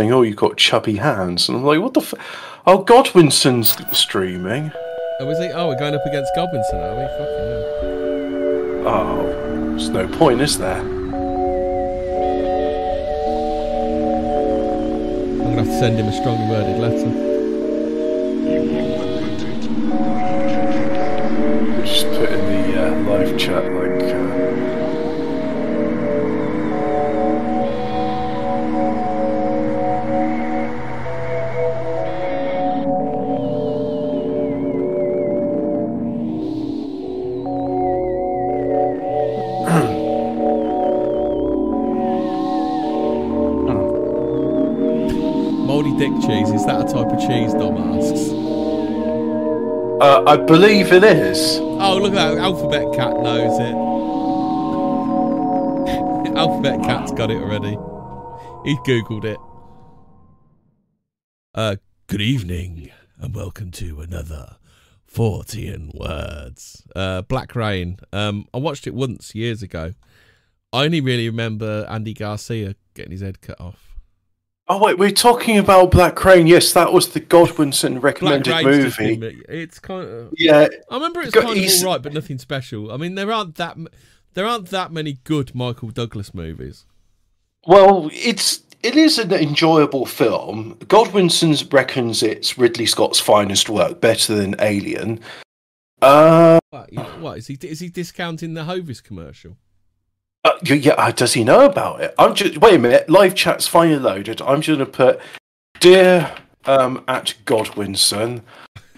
saying, "Oh, you've got chubby hands," and I'm like, "What the? F-? Oh, Godwinson's streaming. Oh, is he? Oh, we're going up against Godwinson, are we? Fucking hell. Oh, there's no point, is there? I'm gonna have to send him a strongly worded letter. Just put in the uh, live chat like. Uh, cheese, is that a type of cheese, Dom asks? uh, I believe it is. Oh, look at that. Alphabet Cat knows it. Alphabet Cat's got it already. He Googled it. Uh, good evening, and welcome to another Fortean Words. Uh, Black Rain. Um, I watched it once years ago. I only really remember Andy Garcia getting his head cut off. Oh wait, we're talking about Black Crane. Yes, that was the Godwinson recommended movie. It's kind of. Yeah, I remember it's kind of all right, but nothing special. I mean, there aren't that there aren't that many good Michael Douglas movies. Well, it's it is an enjoyable film. Godwinson reckons it's Ridley Scott's finest work, better than Alien. Uh, What, you know, what is he? Is he discounting the Hovis commercial? Uh, yeah, uh, does he know about it? I'm just wait a minute. Live chat's finally loaded. I'm just gonna put, dear um, at Godwinson,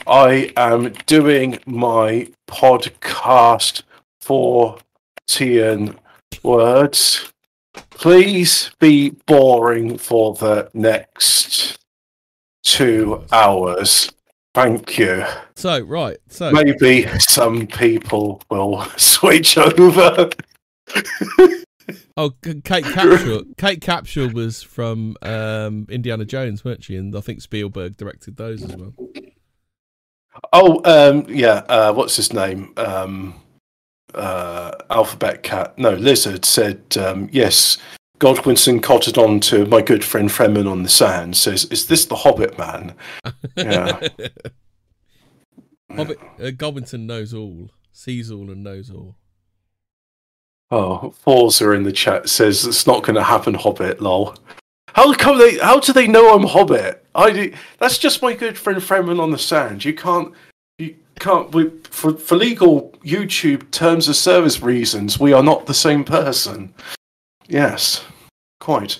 I am doing my podcast for Tian words. Please be boring for the next two hours. Thank you. So right, so Maybe some people will switch over. oh, Kate Capshaw. Kate Capshaw was from um, Indiana Jones, weren't she? And I think Spielberg directed those as well. Oh, um, yeah. Uh, what's his name? Um, uh, Alphabet Cat. No, Lizard said um, yes. Godwinson cotted on to my good friend Fremen on the sand. Says, "Is this the Hobbit man?" Yeah. Hobbit, uh, Godwinson knows all, sees all, and knows all. Oh, Forza in the chat says it's not going to happen. Hobbit, lol. How come they? How do they know I'm Hobbit? I do, that's just my good friend Fremen on the sand. You can't. You can't. We, for for legal YouTube terms of service reasons, we are not the same person. Yes, quite.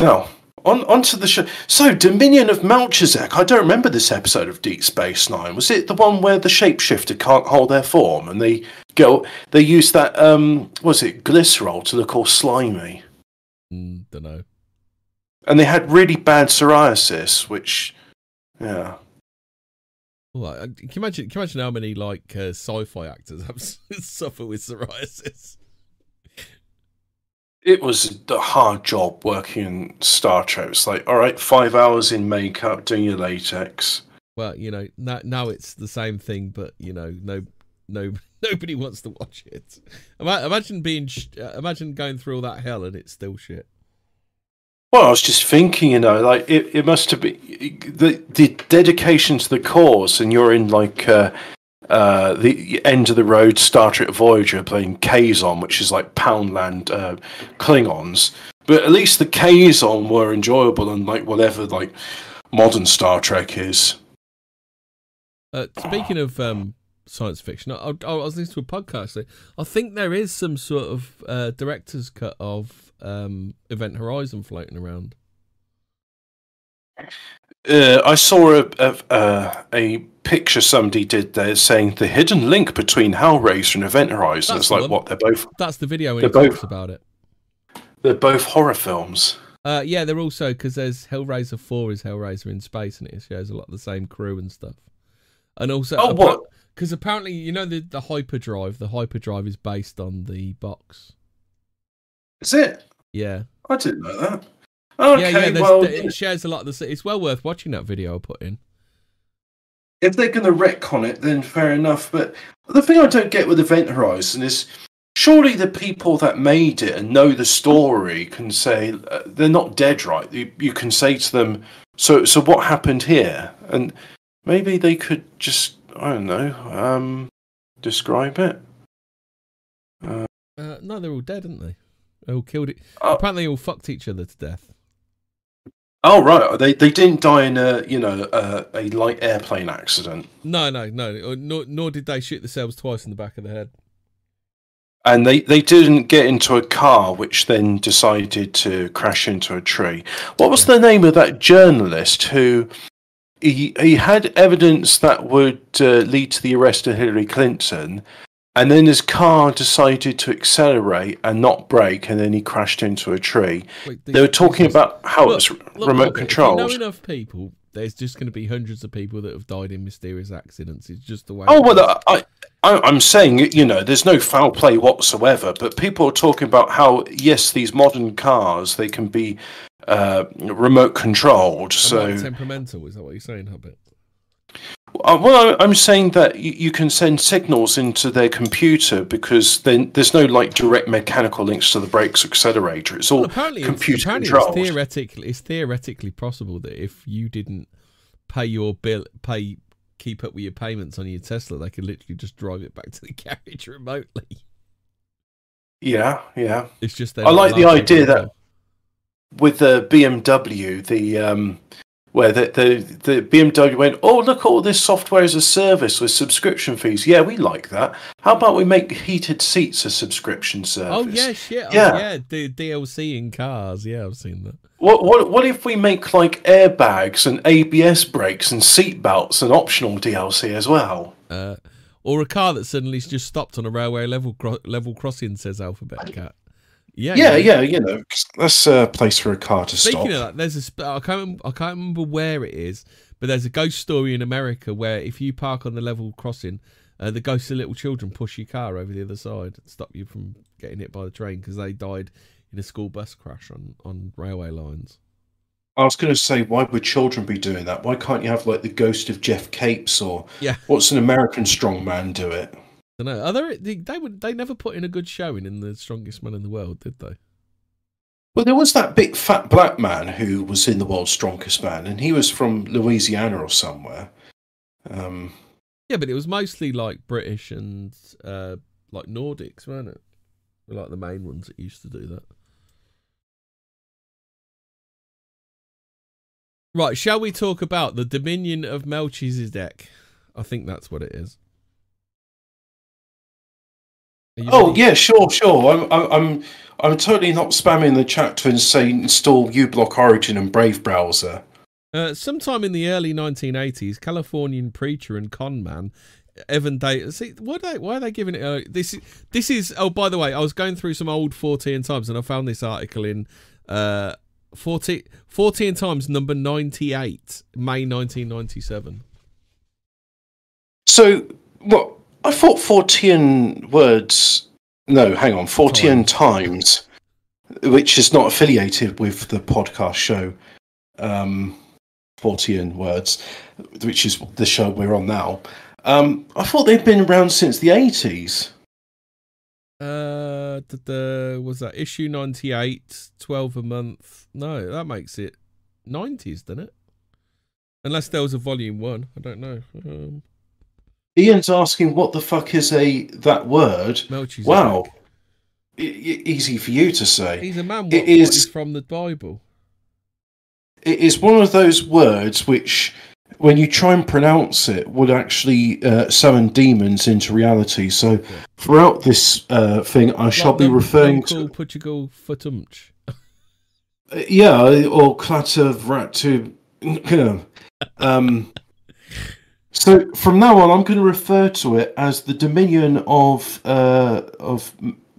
Now on onto the show. So Dominion of Melchizedek. I don't remember this episode of Deep Space Nine. Was it the one where the shapeshifter can't hold their form and they go? They use that um, was it glycerol to look all slimy, Mm, don't know. and they had really bad psoriasis, which yeah. Well, can you imagine? Can you imagine how many like uh, sci-fi actors have suffer with psoriasis? It was a hard job working in Star Trek. It's like, all right, five hours in makeup, doing your latex. Well, you know, now, now it's the same thing, but you know, no, no, nobody wants to watch it. Imagine being, uh, imagine going through all that hell and it's still shit. Well, I was just thinking, you know, like it, it must have been the the dedication to the cause, and you're in like uh, uh, the end of the road Star Trek Voyager playing Kazon, which is like Poundland uh, Klingons. But at least the Kazon were enjoyable, and like whatever like modern Star Trek is. Uh, speaking of um, science fiction, I, I, was listening to a podcast. I think there is some sort of uh, director's cut of um, Event Horizon floating around. Uh, I saw a, a a picture somebody did there saying the hidden link between Hellraiser and Event Horizon. That's It's like one. what they're both That's the video They're both- about it. they're both horror films. Uh, yeah, they're also because there's Hellraiser Four is Hellraiser in space, and it shows a lot of the same crew and stuff. And also, Oh, what? Because apparently, you know the the hyperdrive. The hyperdrive is based on the box. Is it? Yeah, I didn't know that. Okay, yeah, yeah. well, it shares a lot of the. It's well worth watching that video I put in. If they're going to retcon it, then fair enough. But the thing I don't get with Event Horizon is, surely the people that made it and know the story can say uh, they're not dead, right? You, you can say to them, "So, so what happened here?" And maybe they could just, I don't know, um, describe it. Uh, no, they're all dead, aren't they? They all killed it. Oh. Apparently, they all fucked each other to death. Oh right, they they didn't die in a you know a, a light airplane accident, No, no, no. Nor, nor did they shoot themselves twice in the back of the head. and they they didn't get into a car which then decided to crash into a tree. What was the name of that journalist who? He, he had evidence that would uh, lead to the arrest of Hillary Clinton, and then his car decided to accelerate and not brake, and then he crashed into a tree. Wait, They were talking about how Look, it's look, remote Robert, controlled. If you know enough people, there's just going to be hundreds of people that have died in mysterious accidents. It's just the way. Oh well, I, I I'm saying you know there's no foul play whatsoever, but people are talking about how yes, these modern cars they can be uh, remote controlled. I'm So temperamental. Is that what you're saying, Hobbit? Uh, well, I- I'm saying that you, you can send signals into their computer because then there's no like direct mechanical links to the brakes accelerator. It's all Well, apparently, computer it's, apparently controlled. it's theoretically it's theoretically possible that if you didn't pay your bill, pay keep up with your payments on your Tesla, they could literally just drive it back to the garage remotely. yeah, yeah. It's just I like the idea that with the BMW, the um, where the, the the BMW went, oh look, all this software as a service with subscription fees. Yeah, we like that. How about we make heated seats a subscription service? Oh yeah, shit. Oh, Yeah. yeah, the DLC in cars. Yeah, I've seen that. What what what if we make like airbags and ABS brakes and seat belts and optional DLC as well? Uh, or a car that suddenly just stopped on a railway level cro- level crossing, says Alphabet Cat. Yeah, Yeah, yeah, you know, that's a place for a car to Speaking stop. of that, there's a sp- I can't remember, I can't remember where it is, but there's a ghost story in America where if you park on the level crossing, uh, the ghosts of little children push your car over the other side and stop you from getting hit by the train because they died in a school bus crash on on railway lines. I was going to say, why would children be doing that? Why can't you have like the ghost of Geoff Capes or Yeah. what's an American strongman do it? Don't know. Are there, they, they would they never put in a good showing in the strongest man in the world, did they? Well, there was that big fat black man who was in the world's strongest man, and he was from Louisiana or somewhere. Um, Yeah, but it was mostly like British and uh, like Nordics, weren't it? Were like the main ones that used to do that. Right, shall we talk about the Dominion of Melchizedek? I think that's what it is. Oh ready? yeah, sure, sure. I'm, I'm, I'm, I'm totally not spamming the chat to say install uBlock Origin and Brave browser. Uh, sometime in the early 1980s, Californian preacher and con man Evan Davis. See, why, they, why are they giving it? Uh, this is this is. Oh, by the way, I was going through some old Fortean Times and I found this article in uh, 40, Fortean Times number 98, May 1997. So what? I thought Fortean words. No, hang on, Fortean Times, which is not affiliated with the podcast show. Um, Fortean words, which is the show we're on now. Um, I thought they'd been around since the eighties. Uh, the, the was that issue 98, 12 a month? No, that makes it 90s, doesn't it? Unless there was a volume one, I don't know. Um, Ian's asking, "What the fuck is a that word?" Melchizedek. Wow, E- easy for you to say. He's a man. What, It is- is from the Bible? it is one of those words which, when you try and pronounce it, would actually uh, summon demons into reality. So, throughout this uh, thing, I shall be referring to, Portugal Futumch. uh, yeah, or Clatter Vratu. um, so, from now on, I'm going to refer to it as the Dominion of uh, of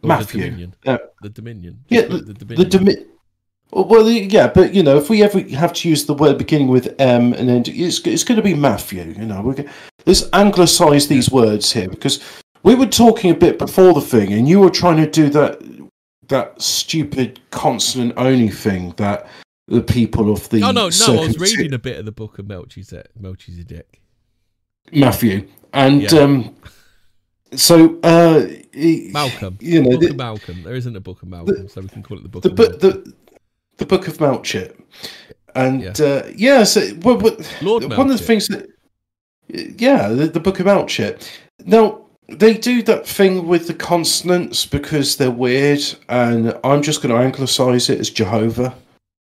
Matthew. The Dominion. Uh, the Dominion. yeah, the, like the Dominion. Domi- well, yeah, but you know, if we ever have to use the word beginning with M and then it's it's going to be Matthew. You know, we're go- let's anglicise these words here because we were talking a bit before the thing, and you were trying to do that that stupid consonant only thing that the people of the Oh no, no! I was reading a bit of the book of Melchizedek. Melchizedek. Matthew, and Yeah. um, so uh, Malcolm. you know, book the, of Malcolm. There isn't a book of Malcolm, so we can call it the book the, of Malcolm. the the book of Melchett, and yeah, uh, yeah so what, what, Lord one of the things that yeah, the, the book of Melchett. Now they do that thing with the consonants because they're weird, and I'm just going to anglicize it as Jehovah.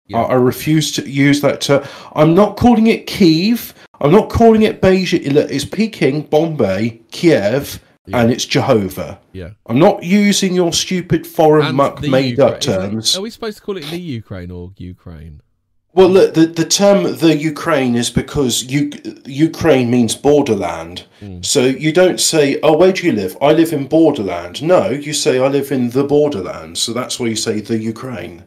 Yeah. I, I refuse to use that term. I'm not calling it Kiev. I'm not calling it Beijing. It's Peking, Bombay, Kiev, Yeah. and it's Jehovah. Yeah. I'm not using your stupid foreign And muck made Ukra- up is it- terms. Are we supposed to call it the Ukraine or Ukraine? Well, look, the, the term the Ukraine is because U- Ukraine means borderland. Mm. So you don't say, oh, where do you live? I live in borderland. No, you say, I live in the borderland. So that's why you say the Ukraine.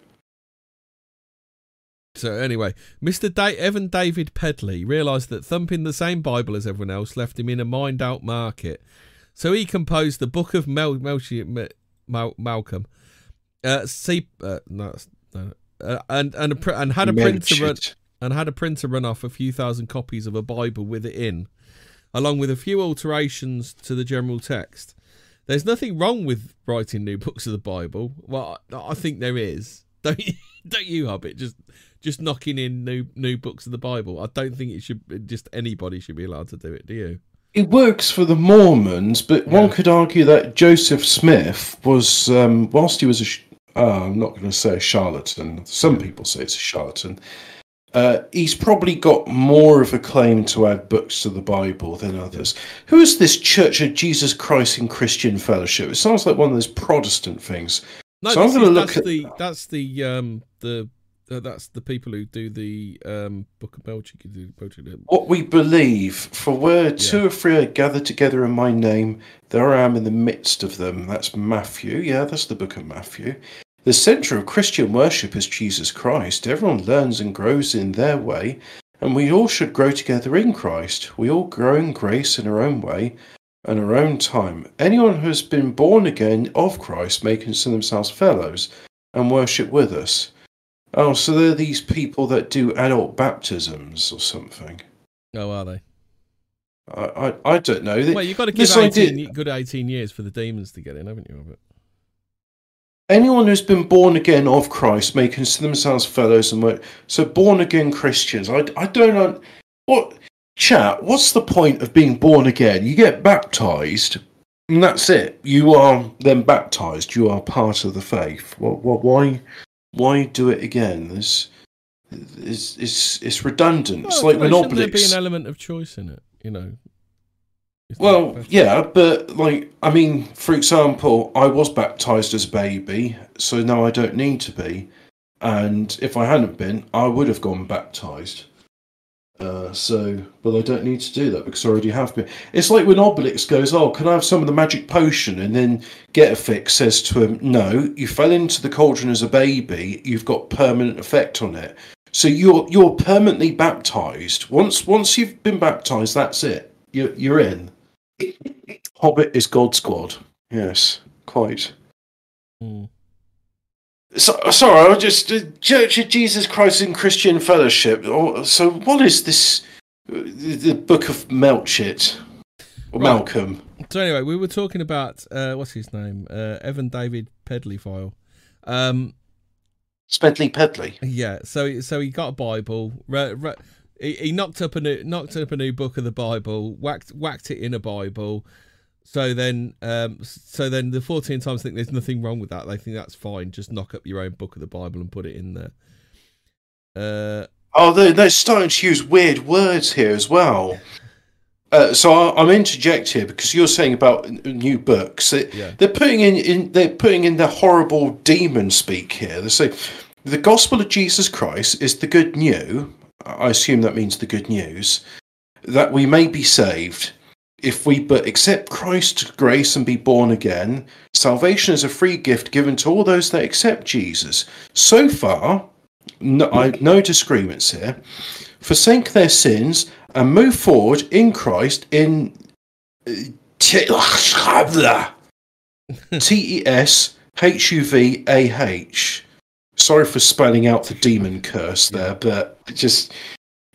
So anyway, Mr. Da- Evan David Pedley realised that thumping the same Bible as everyone else left him in a mind out market. So he composed the Book of Mel- Melchi- Me- Mal- Malcolm. Uh, see, uh, no, no, uh, and and a pr- and had a printer run and had a printer run off a few thousand copies of a Bible with it in, along with a few alterations to the general text. There's nothing wrong with writing new books of the Bible. Well, I, I think there is. Don't you, don't you, Hobbit? Just just knocking in new new books of the Bible. I don't think it should just anybody should be allowed to do it. Do you? It works for the Mormons, but one could argue that Joseph Smith was, um, whilst he was a, uh, I'm not going to say a charlatan, some people say it's a charlatan, uh, he's probably got more of a claim to add books to the Bible than others. Who is this Church of Jesus Christ in Christian Fellowship? It sounds like one of those Protestant things. No, So I'm gonna look that's at- the that's the um the uh, that's the people who do the um Book of Belgium. What we believe, for where two or three are gathered together in my name, there I am in the midst of them. That's Matthew. Yeah, that's the book of Matthew. The center of Christian worship is Jesus Christ. Everyone learns and grows in their way, and we all should grow together in Christ. We all grow in grace in our own way and our own time. Anyone who has been born again of Christ may consider themselves fellows and worship with us. Oh, so they're these people that do adult baptisms or something. Oh, are they? I, I, I don't know. Well, you've got to give this 18, idea- good 18 years for the demons to get in, haven't you, Robert? Anyone who's been born again of Christ may consider themselves fellows and work. So born again Christians. I, I don't know what chat. What's the point of being born again? You get baptized, and that's it. You are then baptized. You are part of the faith. What? What? Why? Why do it again? This. It's, it's, it's redundant. it's Well, like when shouldn't there be an element of choice in it? You know. Well, yeah, but like, I mean, for example, I was baptized as a baby, so now I don't need to be. And if I hadn't been, I would have gone baptized. Uh, so, but I don't need to do that because I already have been. It's like when Obelix goes, "Oh, can I have some of the magic potion?" And then Getafix says to him, "No, you fell into the cauldron as a baby. You've got permanent effect on it. So you're you're permanently baptized. Once once you've been baptized, that's it. You're you're in." Hobbit is God Squad. Yes, quite. Hmm. So, sorry, I was just uh, Church of Jesus Christ in Christian Fellowship. Oh, So, what is this? uh, The the Book of Melchett or Right. Malcolm? So anyway, we were talking about uh, what's his name, uh, Evan David Pedley file. Um, Smedley Pedley. yeah, so so he got a Bible. Re, re, he, he knocked up a new knocked up a new book of the Bible, whacked whacked it in a Bible. So then, um, so then the Fortean Times think there's nothing wrong with that. They think that's fine. Just knock up your own book of the Bible and put it in there. Uh, Oh, they're, they're starting to use weird words here as well. Uh, so I, I'm interject here because you're saying about new books. They, Yeah. They're putting in, in they're putting in the horrible demon speak here. They say the gospel of Jesus Christ is the good new. I assume that means the good news that we may be saved if we but accept Christ's grace and be born again. Salvation is a free gift given to all those that accept Jesus. So far, no, I, no disagreements here. Forsake their sins and move forward in Christ in uh, T E S H U V A H. Sorry for spelling out the demon curse there, but just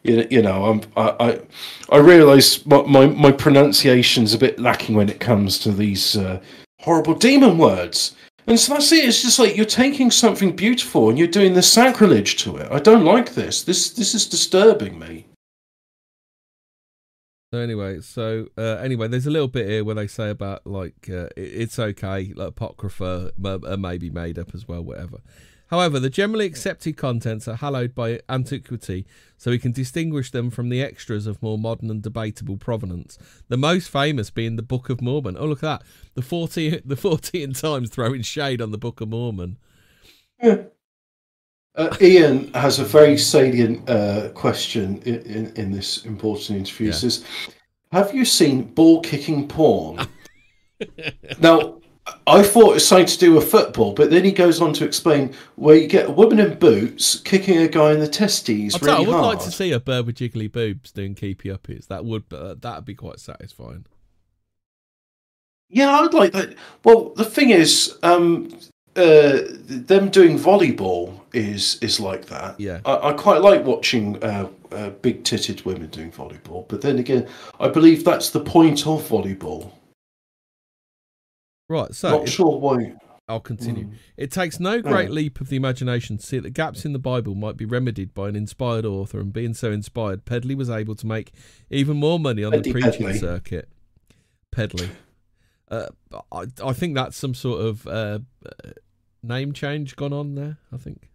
You, you know, I'm, I I, I realise my, my my pronunciation's a bit lacking when it comes to these uh, horrible demon words. And so that's it. It's just like you're taking something beautiful and you're doing the sacrilege to it. I don't like this. This this is disturbing me. So anyway, so uh, anyway, there's a little bit here where they say about like uh, it's okay, like apocrypha are maybe made up as well, whatever. However, the generally accepted contents are hallowed by antiquity, so we can distinguish them from the extras of more modern and debatable provenance. The most famous being the Book of Mormon. Oh, look at that! The forty, the Fortean Times throwing shade on the Book of Mormon. Yeah. Uh, Ian has a very salient uh, question in, in, in, this important interview. Yeah. He says, "Have you seen ball kicking porn?" now, I thought it was something to do with football, but then he goes on to explain where you get a woman in boots kicking a guy in the testes I'll really you, I would hard. like to see a bird with jiggly boobs doing keepy uppies. That would uh, that'd be quite satisfying. Yeah, I'd like that. Well, the thing is, um, uh, them doing volleyball is is like that. Yeah, I, I quite like watching uh, uh, big titted women doing volleyball, but then again, I believe that's the point of volleyball. Right, so not sure why. I'll continue. Mm. It takes no great leap of the imagination to see that gaps in the Bible might be remedied by an inspired author, and being so inspired, Pedley was able to make even more money on Pedley, the preaching Pedley. circuit. Pedley. Uh, I, I think that's some sort of uh, name change gone on there, I think.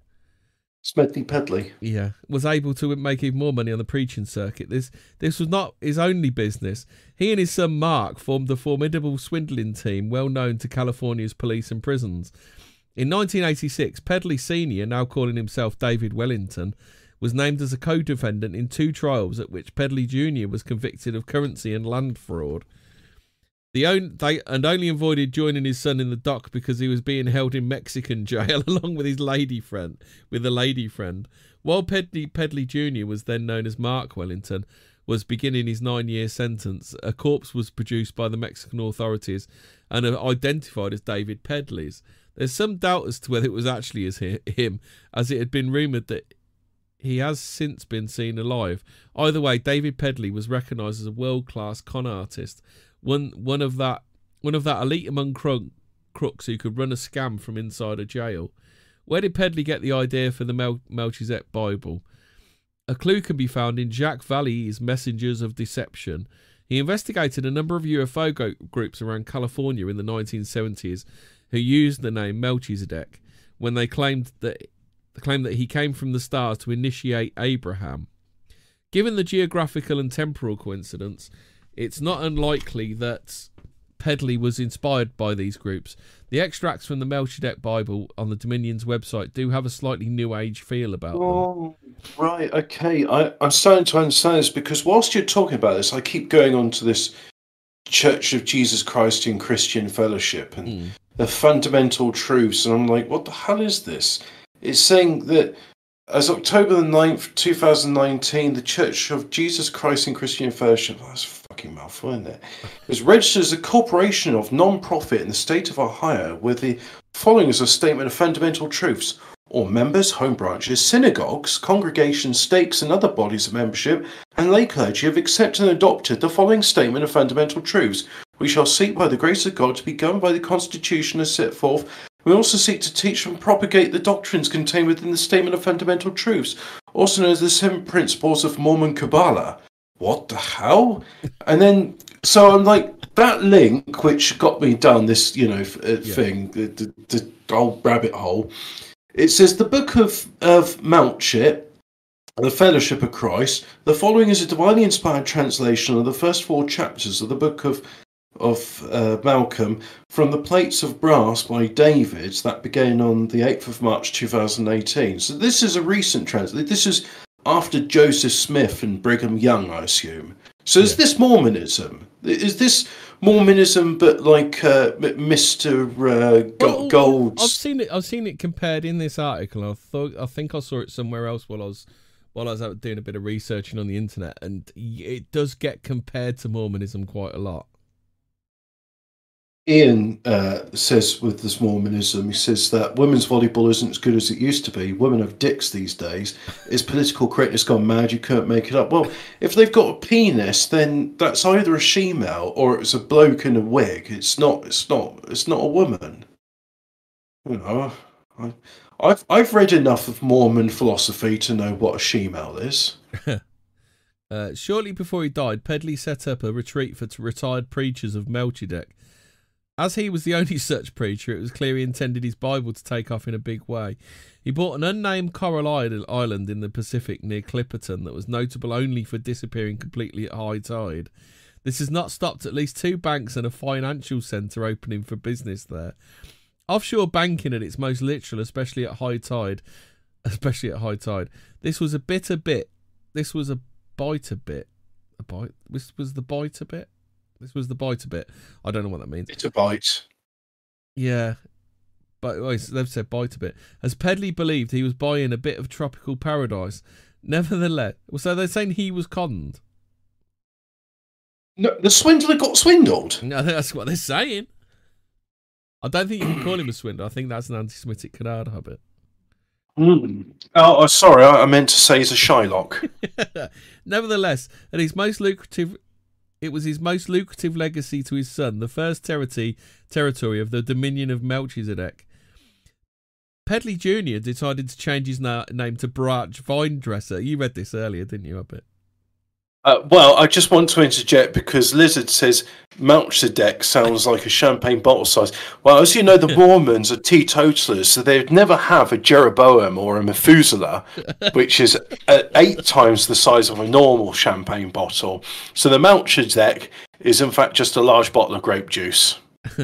Smedley Pedley. Yeah, was able to make even more money on the preaching circuit. This this was not his only business. He and his son Mark formed a formidable swindling team, well known to California's police and prisons. In 1986, Pedley Sr., now calling himself David Wellington, was named as a co-defendant in two trials at which Pedley Jr. was convicted of currency and land fraud. The own, they and only avoided joining his son in the dock because he was being held in Mexican jail along with his lady friend, with a lady friend. While Pedley, Pedley Jr. was then known as Mark Wellington, was beginning his nine-year sentence. A corpse was produced by the Mexican authorities and uh, identified as David Pedley's. There's some doubt as to whether it was actually as him, as it had been rumoured that he has since been seen alive. Either way, David Pedley was recognised as a world-class con artist one one of that one of that elite among crooks who could run a scam from inside a jail. Where did Pedley get the idea for the Mel- Melchizedek Bible? A clue can be found in Jacques Vallée's Messengers of Deception. He investigated a number of UFO go- groups around California in the 1970s who used the name Melchizedek when they claimed that claimed that he came from the stars to initiate Abraham. Given the geographical and temporal coincidence, it's not unlikely that Pedley was inspired by these groups. The extracts from the Melchizedek Bible on the Dominion's website do have a slightly New Age feel about oh, them. Right, okay. I, I'm starting to understand this because whilst you're talking about this, I keep going on to this Church of Jesus Christ in Christian Fellowship and mm. the fundamental truths. And I'm like, what the hell is this? It's saying that as October the 9th, 2019, the Church of Jesus Christ in Christian Fellowship, that's fucking mouthful, isn't it? Is registered as a corporation of non-profit in the state of Ohio with the following as a statement of fundamental truths. All members, home branches, synagogues, congregations, stakes, and other bodies of membership and lay clergy have accepted and adopted the following statement of fundamental truths. We shall seek by the grace of God to be governed by the Constitution as set forth we also seek to teach and propagate the doctrines contained within the Statement of Fundamental Truths, also known as the Seven Principles of Mormon Kabbalah. What the hell? and then, so I'm like, that link, which got me down this, you know, uh, thing, the, the, the old rabbit hole, it says the Book of, of Malchit, the Fellowship of Christ. The following is a divinely inspired translation of the first four chapters of the Book of of uh, Malcolm from the Plates of Brass by David that began on the 8th of March 2018. So this is a recent translation. This is after Joseph Smith and Brigham Young, I assume. So is yeah. this Mormonism? Is this Mormonism, but like uh, Mr. Uh, well, Gold's? I've seen it. I've seen it compared in this article. I thought. I think I saw it somewhere else while I was while I was out doing a bit of researching on the internet, and it does get compared to Mormonism quite a lot. Ian uh, says with this Mormonism, he says that women's volleyball isn't as good as it used to be. Women have dicks these days. Is political correctness gone mad? You can't make it up. Well, if they've got a penis, then that's either a she-male or it's a bloke in a wig. It's not. It's not. It's not a woman. You know, I, I've I've read enough of Mormon philosophy to know what a she-male is. uh, shortly before he died, Pedley set up a retreat for retired preachers of Melchizedek as he was the only such preacher, it was clear he intended his Bible to take off in a big way. He bought an unnamed coral island in the Pacific near Clipperton that was notable only for disappearing completely at high tide. This has not stopped at least two banks and a financial centre opening for business there. Offshore banking at its most literal, especially at high tide, especially at high tide. This was a bit a bit. This was a bite a bit. A bite. This was the bite a bit. This was the bite a bit. I don't know what that means. It's a bite. Yeah. But well, they've said bite a bit. As Pedley believed he was buying a bit of tropical paradise. Nevertheless, so they're saying he was conned. No, the swindler got swindled. No, that's what they're saying. I don't think you can call him a swindler. I think that's an anti-Semitic canard Hobbit. Mm. Oh, sorry, I meant to say he's a Shylock. Nevertheless, at his most lucrative it was his most lucrative legacy to his son, the first territory, territory of the Dominion of Melchizedek. Pedley Jr. decided to change his na- name to Branch Vinedresser. You read this earlier, didn't you, a bit? Uh, well, I just want to interject because Lizard says Melchizedek sounds like a champagne bottle size. Well, as you know, the Mormons are teetotalers, so they'd never have a Jeroboam or a Methuselah, which is uh, eight times the size of a normal champagne bottle. So the Melchizedek is, in fact, just a large bottle of grape juice.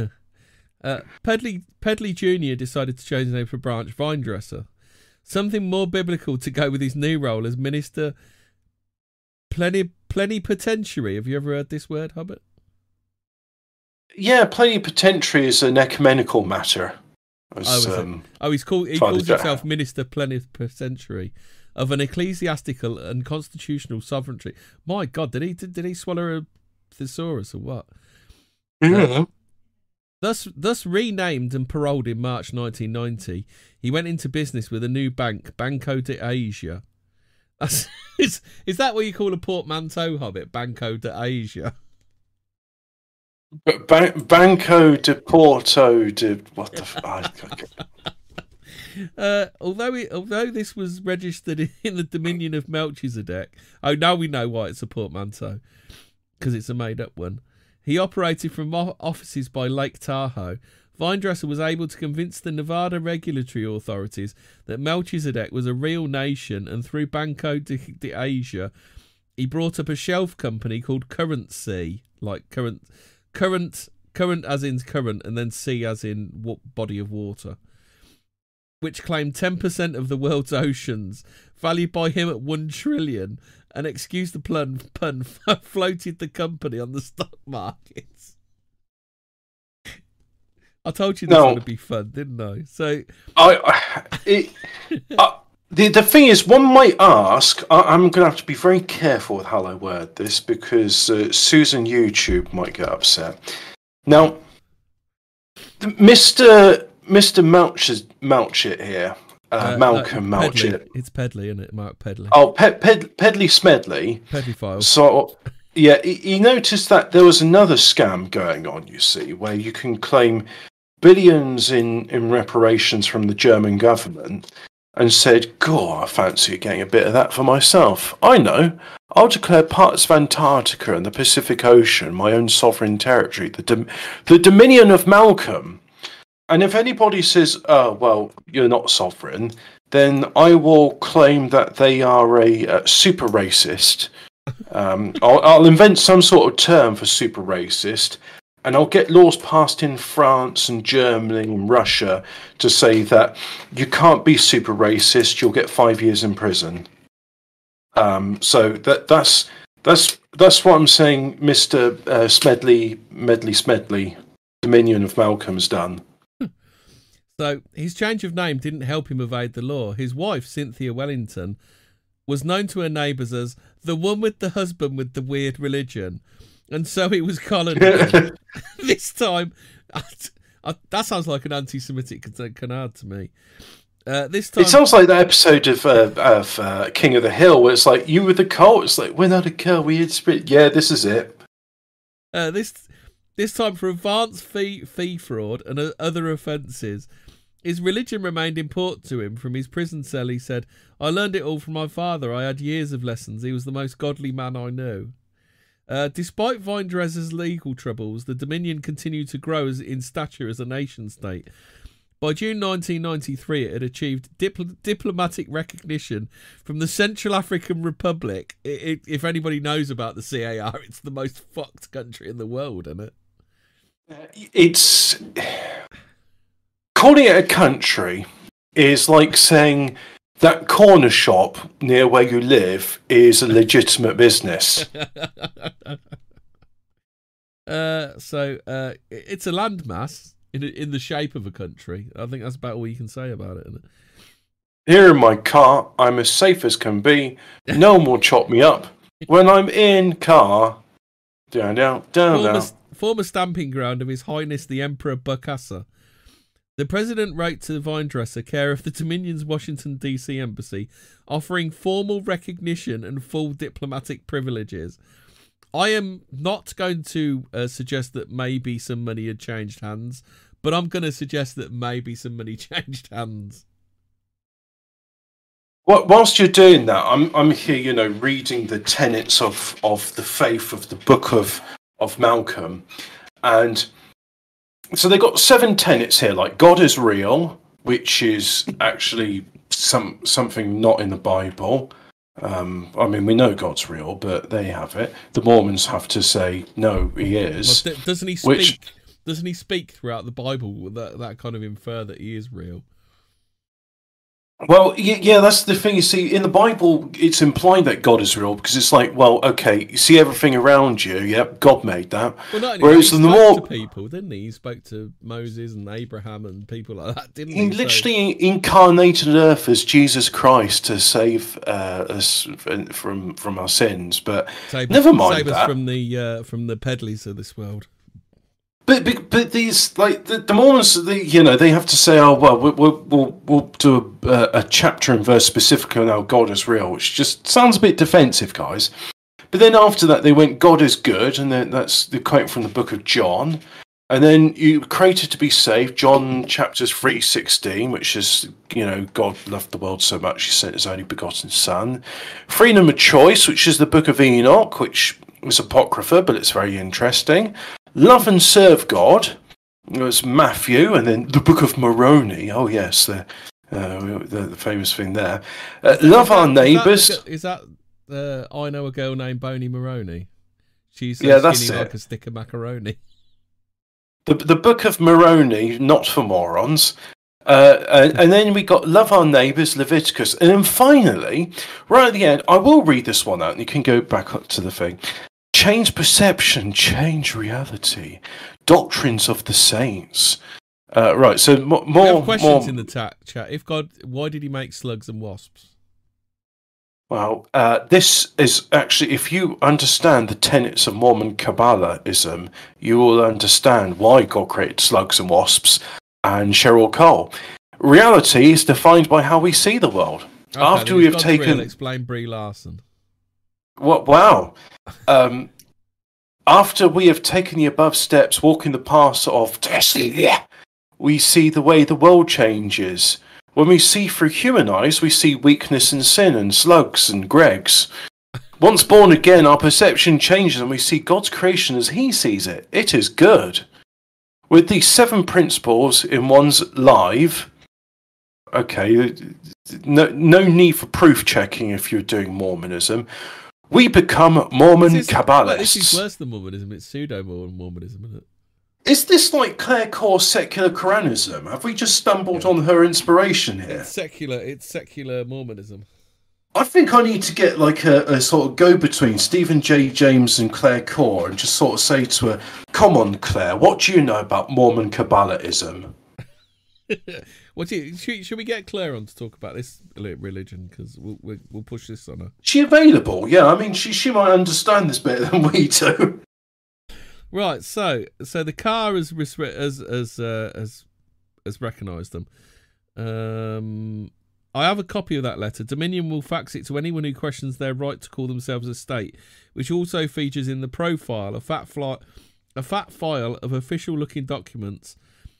uh, Pedley, Pedley Jr. decided to change his name for Branch Vinedresser. Something more biblical to go with his new role as minister Plenty, plenipotentiary. Have you ever heard this word, Hobbit? Yeah, plenipotentiary is an ecumenical matter. As, oh, um, oh, he's called. He calls himself Minister Plenipotentiary of an ecclesiastical and constitutional sovereignty. My God, did he did, did he swallow a thesaurus or what? Yeah. Uh, thus, thus renamed and paroled in March 1990, he went into business with a new bank, Banco de Asia, is, is that what you call a portmanteau hobbit? Banco de Asia? Ban- Banco de Porto de what the fuck? uh, although it, although this was registered in the Dominion of Melchizedek, oh now we know why it's a portmanteau because it's a made up one. He operated from offices by Lake Tahoe Vinedresser was able to convince the Nevada regulatory authorities that Melchizedek was a real nation, and through Banco de, de Asia, he brought up a shelf company called Currency, like current, current, current as in current, and then sea as in what body of water, which claimed 10% of the world's oceans, valued by him at 1 trillion, and excuse the pun, pun floated the company on the stock markets. I told you this no. would be fun, didn't I? So, I, it, uh, the the thing is, one might ask. I, am going to have to be very careful with how I word this because uh, Susan YouTube might get upset. Now, Mister Mister Melchit here, uh, uh, Malcolm uh, Melchit. It's Pedley, isn't it? Mark Pedley. Oh, Pe- Ped- Pedley Smedley. Pedley file. So. Yeah, he noticed that there was another scam going on, you see, where you can claim billions in, in reparations from the German government and said, God, I fancy getting a bit of that for myself. I know. I'll declare parts of Antarctica and the Pacific Ocean my own sovereign territory, the, dom- the Dominion of Malcolm. And if anybody says, oh, well, you're not sovereign, then I will claim that they are a uh, super racist. Um, I'll, I'll invent some sort of term for super racist and I'll get laws passed in France and Germany and Russia to say that you can't be super racist. You'll get five years in prison. Um, so that that's that's that's what I'm saying. Mister uh, Smedley, Medley, Smedley, Dominion of Malcolm's done. So his change of name didn't help him evade the law. His wife, Cynthia Wellington, was known to her neighbours as the one with the husband with the weird religion and so it was Colin. this time, I, that sounds like an anti-Semitic canard to me. Uh, this time, it sounds like that episode of uh, of uh, King of the Hill where it's like you were the cult. It's like we're not a cult. We had spirit. Yeah, this is it. Uh, this this time for advanced fee fee fraud and uh, other offences. His religion remained important to him. From his prison cell, he said, "I learned it all from my father. I had years of lessons. He was the most godly man I knew." Uh, despite Vinedresser's legal troubles, the Dominion continued to grow in stature as a nation state. By June 1993, it had achieved dipl- diplomatic recognition from the Central African Republic. It, it, if anybody knows about the CAR, it's the most fucked country in the world, isn't it? It's calling it a country is like saying that corner shop near where you live is a legitimate business. uh, so uh, it's a landmass in in the shape of a country. I think that's about all you can say about it. it? Here in my car, I'm as safe as can be. No one will chop me up. When I'm in car, down, down, down, former, down. Former stamping ground of His Highness the Emperor Bokassa. The president wrote to Vinedresser, care of the Dominion's Washington, D.C. embassy, offering formal recognition and full diplomatic privileges. I am not going to uh, suggest that maybe some money had changed hands, but I'm going to suggest that maybe some money changed hands. Whilst you're doing that, I'm I'm here, you know, reading the tenets of of the faith of the Book of of Malcolm, and so they've got seven tenets here, like God is real, which is actually some something not in the Bible. Um, I mean, we know God's real, but they have it. The Mormons have to say no, he is. Well, doesn't he speak? Which, doesn't he speak throughout the Bible that that kind of infer that he is real? Well, yeah, yeah, that's the thing. You see, in the Bible, it's implied that God is real because it's like, well, okay, you see everything around you. Yep, God made that. Well, not Whereas the more people, didn't he? He spoke to Moses and Abraham and people like that, didn't he? He literally so... incarnated Earth as Jesus Christ to save uh, us from from our sins. But save never mind save that. us from the uh, from the peddlers of this world. But, but, but these like the, the Mormons, they, you know, they have to say, oh well, we'll we'll, we'll do a, a chapter and verse specifically on how God is real, which just sounds a bit defensive, guys. But then after that, they went, God is good, and then that's the quote from the book of John. And then you created to be saved, John chapters three sixteen, which is you know God loved the world so much he sent his only begotten Son. Freedom of choice, which is the book of Enoch, which is apocrypha, but it's very interesting. Love and Serve God was Matthew, and then the Book of Moroni. Oh yes, the uh, the, the, famous thing there. Uh, love our neighbours. Is that, uh, I know a girl named Boney Moroni? She's yeah, that's like a stick of macaroni. The the Book of Moroni, not for morons. Uh, and, and, then we got Love Our Neighbours, Leviticus. And then finally, right at the end, I will read this one out and you can go back up to the thing. Change perception, change reality. Doctrines of the saints. Uh, right, so more. We have questions more... in the ta- chat. If God, why did he make slugs and wasps? Well, uh, this is actually, if you understand the tenets of Mormon Kabbalahism, you will understand why God created slugs and wasps and Cheryl Cole. Reality is defined by how we see the world. Okay, After we have taken. Explain Brie Larson. What? Wow. Um, after we have taken the above steps, walking the path of destiny, we see the way the world changes. When we see through human eyes, we see weakness and sin and slugs and Gregs. Once born again, our perception changes and we see God's creation as He sees it. It is good. With these seven principles in one's life, okay, no, no need for proof checking if you're doing Mormonism. We become Mormon this is, Kabbalists. This is worse than Mormonism. It's pseudo Mormonism, isn't it? Is this like Claire Corps secular Quranism? Have we just stumbled yeah. on her inspiration here? It's secular. It's secular Mormonism. I think I need to get like a, a sort of go between Stephen J. James and Claire Corps and just sort of say to her, "Come on, Claire, what do you know about Mormon Kabbalahism?" What do you, should, should we get Claire on to talk about this religion? Because we'll, we'll, we'll push this on her. She available? Yeah, I mean, she she might understand this better than we do. Right, so so the car has has has uh, has, has recognised them. Um, I have a copy of that letter. Dominion will fax it to anyone who questions their right to call themselves a state, which also features in the profile a fat fly, a fat file of official-looking documents,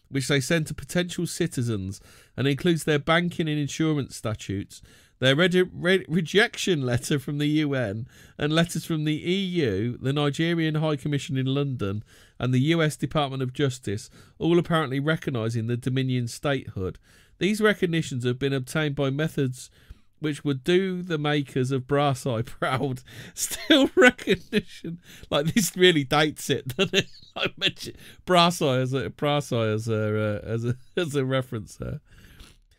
which they send to potential citizens, and includes their banking and insurance statutes, their re- re- rejection letter from the UN, and letters from the EU, the Nigerian High Commission in London, and the US Department of Justice, all apparently recognising the Dominion statehood. These recognitions have been obtained by methods which would do the makers of Brass Eye proud. Still recognition, like this really dates it, doesn't it? I mentioned Brass Eye as a Brass Eye as a uh, as a as a reference there.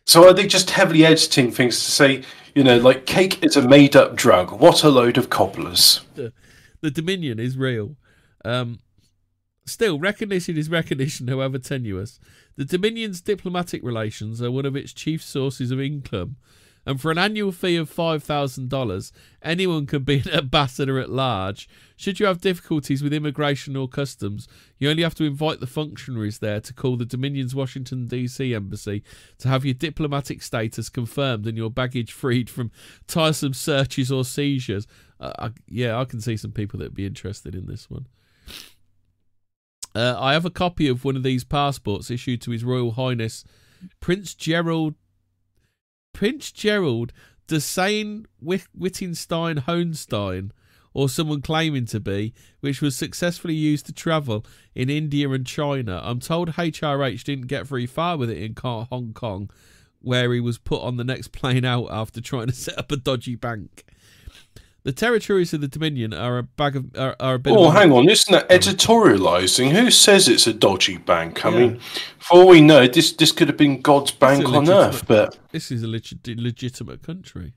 So are they just heavily editing things to say, you know, like cake is a made-up drug? What a load of cobblers! The, the Dominion is real. Um, still, recognition is recognition, however tenuous. The Dominion's diplomatic relations are one of its chief sources of income, and for an annual fee of $5,000, anyone can be an ambassador at large. Should you have difficulties with immigration or customs, you only have to invite the functionaries there to call the Dominion's Washington, D.C. embassy to have your diplomatic status confirmed and your baggage freed from tiresome searches or seizures. Uh, I, yeah, I can see some people that would be interested in this one. Uh, I have a copy of one of these passports issued to His Royal Highness Prince Gerald Prince Gerald de Sayn Wittgenstein Hohenstein, or someone claiming to be, which was successfully used to travel in India and China. I'm told HRH didn't get very far with it in Hong Kong, where he was put on the next plane out after trying to set up a dodgy bank. The territories of the Dominion are a bag of are, are a bit. Oh, hang on! Isn't that editorialising? Who says it's a dodgy bank? I Yeah. mean, for all we know, this this could have been God's bank on earth. But This is a legit, legitimate country.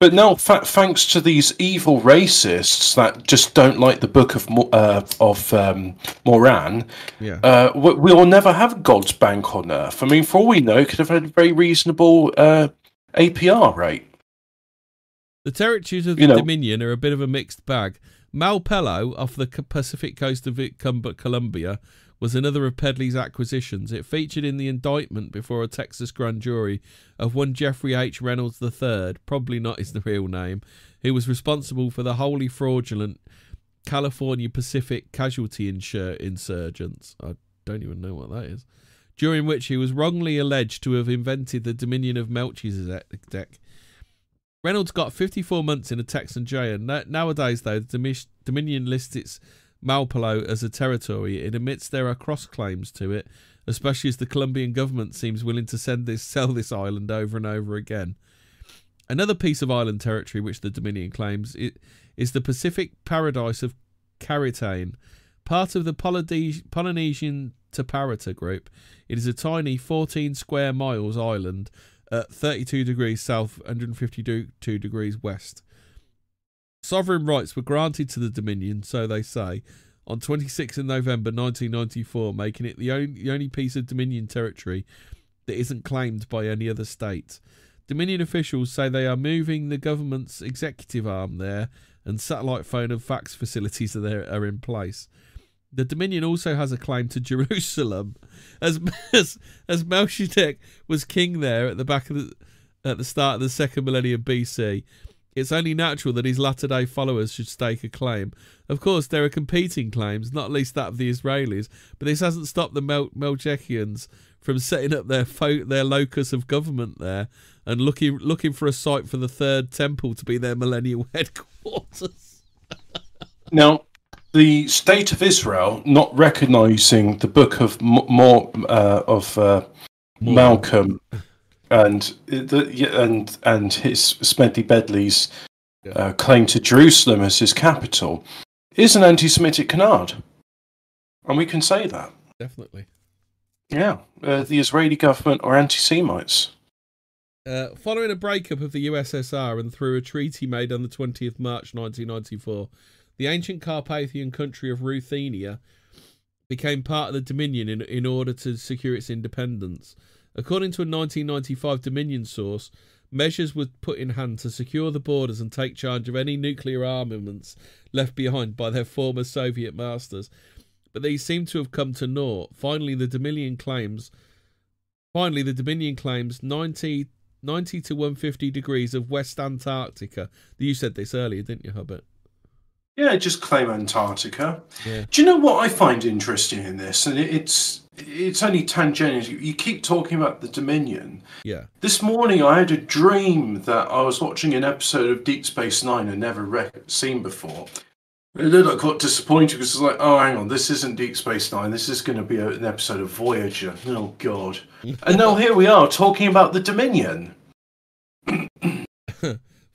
but now, fa- thanks to these evil racists that just don't like the Book of uh, of um, Moran, Yeah. uh, we- we'll never have God's bank on earth. I mean, for all we know, it could have had a very reasonable uh, APR rate. The territories of the You know- Dominion are a bit of a mixed bag. Malpelo, off the Pacific coast of Colombia, was another of Pedley's acquisitions. It featured in the indictment before a Texas grand jury of one Jeffrey H. Reynolds III, probably not his real name, who was responsible for the wholly fraudulent California Pacific casualty insur- insurgents. I don't even know what that is. During which he was wrongly alleged to have invented the Dominion of Melchizedek. Reynolds got 54 months in a Texan jail. Na- Nowadays, though, the Domi- Dominion lists its Malpelo as a territory. It admits there are cross claims to it, especially as the Colombian government seems willing to send this sell this island over and over again. Another piece of island territory which the Dominion claims is the Pacific paradise of Karitane, part of the Polynesian Taparata group. It is a tiny 14 square miles island at 32 degrees south, 152 degrees west. Sovereign rights were granted to the Dominion, so they say, on 26th of November 1994, making it the only, the only piece of Dominion territory that isn't claimed by any other state. Dominion officials say they are moving the government's executive arm there, and satellite phone and fax facilities are there are in place. The Dominion also has a claim to Jerusalem, as as, as Melchizedek was king there at the back of the at the start of the second millennium BC. It's only natural that his latter day followers should stake a claim. Of course, there are competing claims, not least that of the Israelis, but this hasn't stopped the Mel- from setting up their fo- their locus of government there and looking looking for a site for the third temple to be their millennial headquarters. Now, the state of Israel not recognizing the book of more uh, of uh, Malcolm and the and and his Smedley Bedley's uh, claim to Jerusalem as his capital is an anti-Semitic canard, and we can say that. Definitely. Yeah, uh, the Israeli government are anti-Semites. Uh, following a breakup of the USSR and through a treaty made on the 20th March 1994, the ancient Carpathian country of Ruthenia became part of the Dominion in, in order to secure its independence. According to a 1995 Dominion source, measures were put in hand to secure the borders and take charge of any nuclear armaments left behind by their former Soviet masters. but these seem to have come to naught. Finally, the Dominion claims. Finally, the Dominion claims 90, 90 to 150 degrees of West Antarctica. You said this earlier, didn't you, Hubbard? Yeah, just claim Antarctica. Yeah. Do you know what I find interesting in this? And it's it's only tangential. You keep talking about the Dominion. Yeah. This morning, I had a dream that I was watching an episode of Deep Space Nine I'd never re- seen before. And then I got disappointed because it's like, oh, hang on, this isn't Deep Space Nine. This is going to be a, an episode of Voyager. Oh, God. and now here we are talking about the Dominion.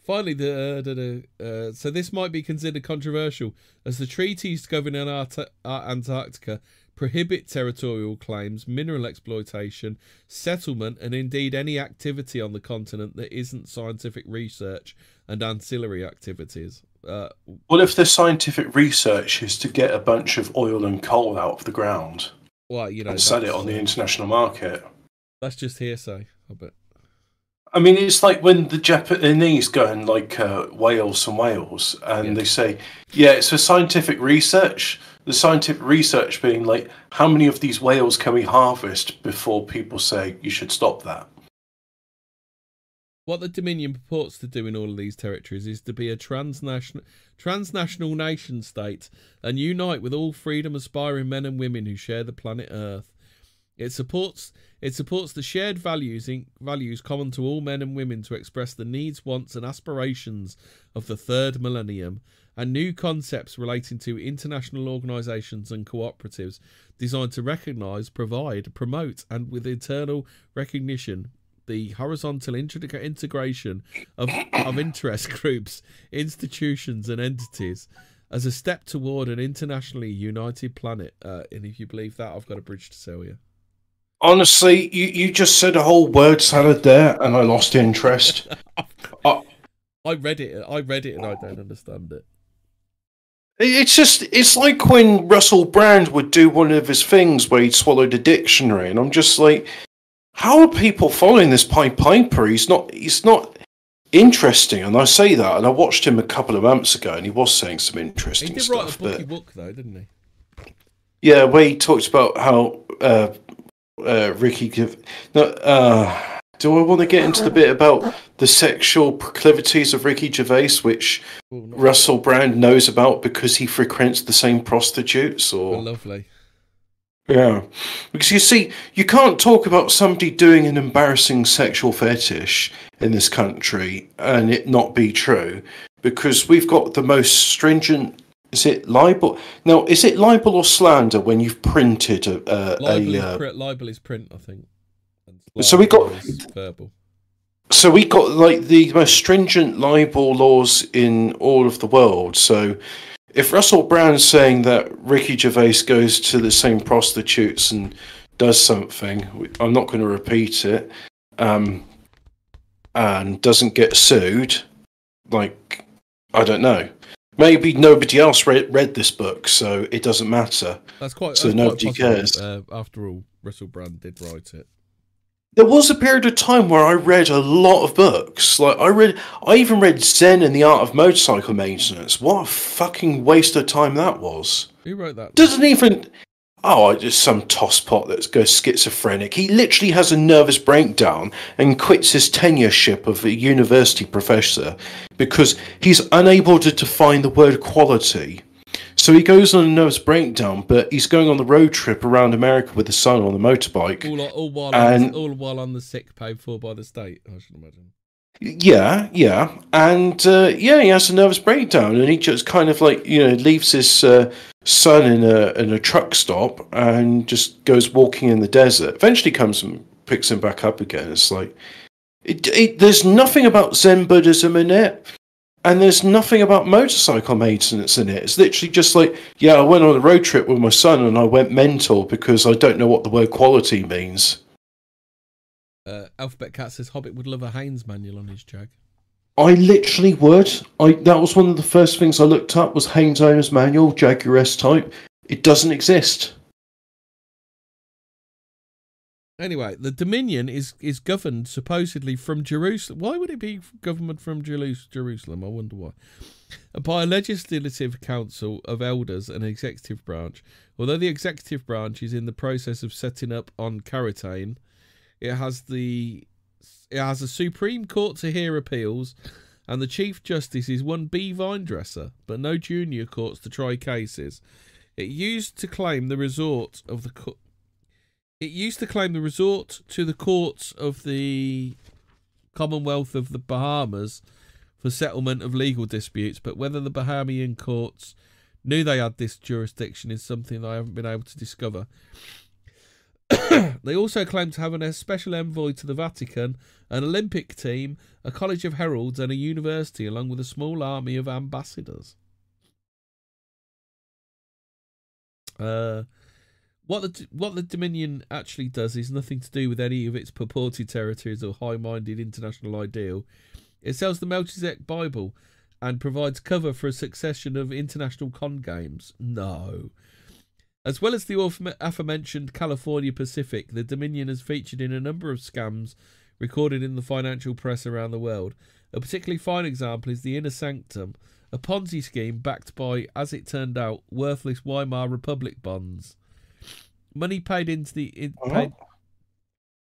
Finally, the, uh, the, the uh, so this might be considered controversial as the treaties governing Art- uh, Antarctica prohibit territorial claims, mineral exploitation, settlement, and indeed any activity on the continent that isn't scientific research and ancillary activities. Uh, What if the scientific research is to get a bunch of oil and coal out of the ground well, you know, and sell it on the international market? That's just hearsay. I bet. I mean, it's like when the Japanese go and like uh, Wales and Wales, and Yeah. they say, "Yeah, it's for scientific research." The scientific research being like, how many of these whales can we harvest before people say you should stop that? What the Dominion purports to do in all of these territories is to be a transnational, transnational nation state and unite with all freedom aspiring men and women who share the planet Earth. It supports it supports the shared values values common to all men and women to express the needs, wants, and aspirations of the third millennium, and new concepts relating to international organisations and cooperatives designed to recognise, provide, promote, and with internal recognition the horizontal integration of, of interest groups, institutions, and entities as a step toward an internationally united planet. Uh, and if you believe that, I've got a bridge to sell you. Honestly, you, you just said a whole word salad there, and I lost interest. I read it. I read it, and I don't understand it. It's just, it's like when Russell Brand would do one of his things where he'd swallowed a dictionary, and I'm just like, how are people following this Pied Piper? He's not, he's not interesting, and I say that, and I watched him a couple of months ago, and he was saying some interesting stuff. He did write a booky But book, though, didn't he? yeah, where he talks about how uh, uh, Ricky give. No, uh, do I want to get into the bit about the sexual proclivities of Ricky Gervais, which Oh, not Russell Brand knows about because he frequents the same prostitutes, or lovely. yeah, because you see, you can't talk about somebody doing an embarrassing sexual fetish in this country and it not be true, because we've got the most stringent. Is it libel? Now, is it libel or slander when you've printed a, a, Libel, a is, uh, libel is print, I think. So we got- verbal. So we got like the most stringent libel laws in all of the world. So if Russell Brand's saying that Ricky Gervais goes to the same prostitutes and does something, I'm not going to repeat it, um, and doesn't get sued, like I don't know. Maybe nobody else read, read this book, so it doesn't matter. That's quite. So that's nobody quite possible. cares. Uh, after all, Russell Brand did write it. There was a period of time where I read a lot of books. Like I read, I even read Zen and the Art of Motorcycle Maintenance. What a fucking waste of time that was. Who wrote that? Doesn't even. Oh, just some tosspot that goes schizophrenic. He literally has a nervous breakdown and quits his tenureship of a university professor because he's unable to define the word quality. So he goes on a nervous breakdown, but he's going on the road trip around America with his son on the motorbike. all, all while on, And- all while on the sick paid for by the state. I should imagine. Yeah, yeah, and uh, yeah, he has a nervous breakdown, and he just kind of like you know leaves his uh, son in a in a truck stop and just goes walking in the desert. Eventually, comes and picks him back up again. It's like it, it, there's nothing about Zen Buddhism in it, and there's nothing about motorcycle maintenance in it. It's literally just like, yeah, I went on a road trip with my son, and I went mental because I don't know what the word quality means. Uh, Alphabet Cat says Hobbit would love a Haynes manual on his jag. I literally would. I that was one of the first things I looked up was Haynes owner's manual, Jaguar S type. It doesn't exist. Anyway, the Dominion is is governed supposedly from Jerusalem. Why would it be government from Jerusalem? I wonder why. Uh, by a legislative council of elders and executive branch. Although the executive branch is in the process of setting up on Karitane, it has the it has a Supreme Court to hear appeals, and the Chief Justice is one B Vinedresser, but no junior courts to try cases. It used to claim the resort of the co- it used to claim the resort to the courts of the Commonwealth of the Bahamas for settlement of legal disputes, but whether the Bahamian courts knew they had this jurisdiction is something I haven't been able to discover. they also claim to have a special envoy to the Vatican, an Olympic team, a College of Heralds, and a university, along with a small army of ambassadors. Uh, what the what the Dominion actually does is nothing to do with any of its purported territories or high-minded international ideal. It sells the Melchizedek Bible and provides cover for a succession of international con games. No. As well as the aforementioned California Pacific, the Dominion has featured in a number of scams recorded in the financial press around the world. A particularly fine example is the Inner Sanctum, a Ponzi scheme backed by, as it turned out, worthless Weimar Republic bonds. Money paid into the. In, paid...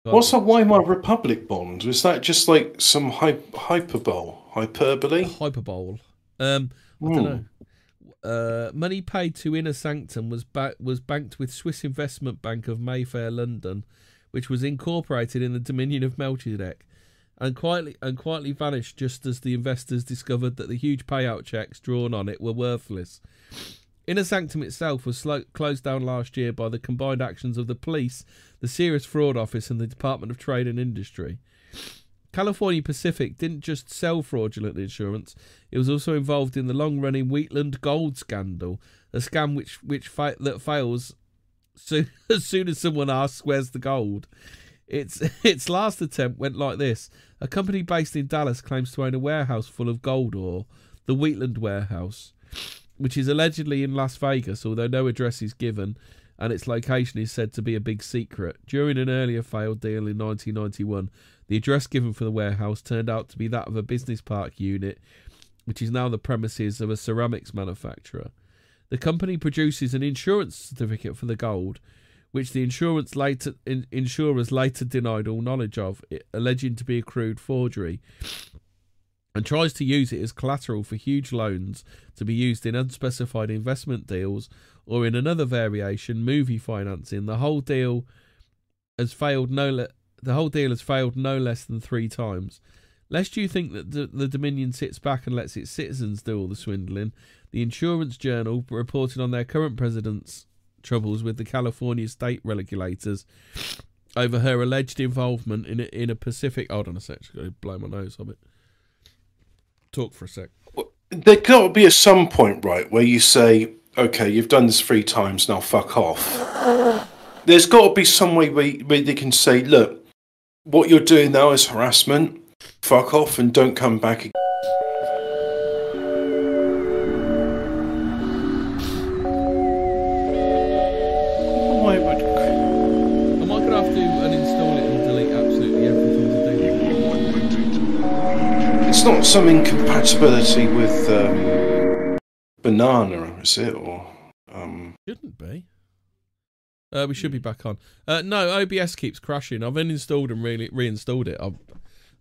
What's a Weimar Republic bond? Was that just like some hy- hyperbole? Hyperbole? Hyperbole. Um, I don't know. Uh, money paid to Inner Sanctum was ba- was banked with Swiss Investment Bank of Mayfair, London, which was incorporated in the Dominion of Melchizedek, and quietly and quietly vanished just as the investors discovered that the huge payout checks drawn on it were worthless. Inner Sanctum itself was closed down last year by the combined actions of the police, the Serious Fraud Office, and the Department of Trade and Industry. California Pacific didn't just sell fraudulent insurance; it was also involved in the long-running Wheatland gold scandal, a scam which which fa- that fails as soon as someone asks where's the gold. Its its last attempt went like this: a company based in Dallas claims to own a warehouse full of gold ore, the Wheatland Warehouse which is allegedly in Las Vegas, although no address is given, and its location is said to be a big secret. During an earlier failed deal in 1991, the address given for the warehouse turned out to be that of a business park unit, which is now the premises of a ceramics manufacturer. The company produces an insurance certificate for the gold, which the insurance later in, insurers later denied all knowledge of, alleging to be a crude forgery and tries to use it as collateral for huge loans to be used in unspecified investment deals or in another variation movie financing the whole deal has failed no the whole deal has failed no less than 3 times lest you think that the, the dominion sits back and lets its citizens do all the swindling the insurance journal reported on their current president's troubles with the California state regulators over her alleged involvement in a, in a Pacific hold on a sec blow my nose on it. talk for a sec. There got to be at some point, right, where you say, "Okay, you've done this three times. Now fuck off." There's got to be some way where, where they can say, "Look, what you're doing now is harassment. Fuck off and don't come back." Again. it's not some incompatibility with um, banana, is it? Or um... shouldn't be. Uh, we should be back on. Uh, no, OBS keeps crashing. I've uninstalled and really reinstalled it. I'll,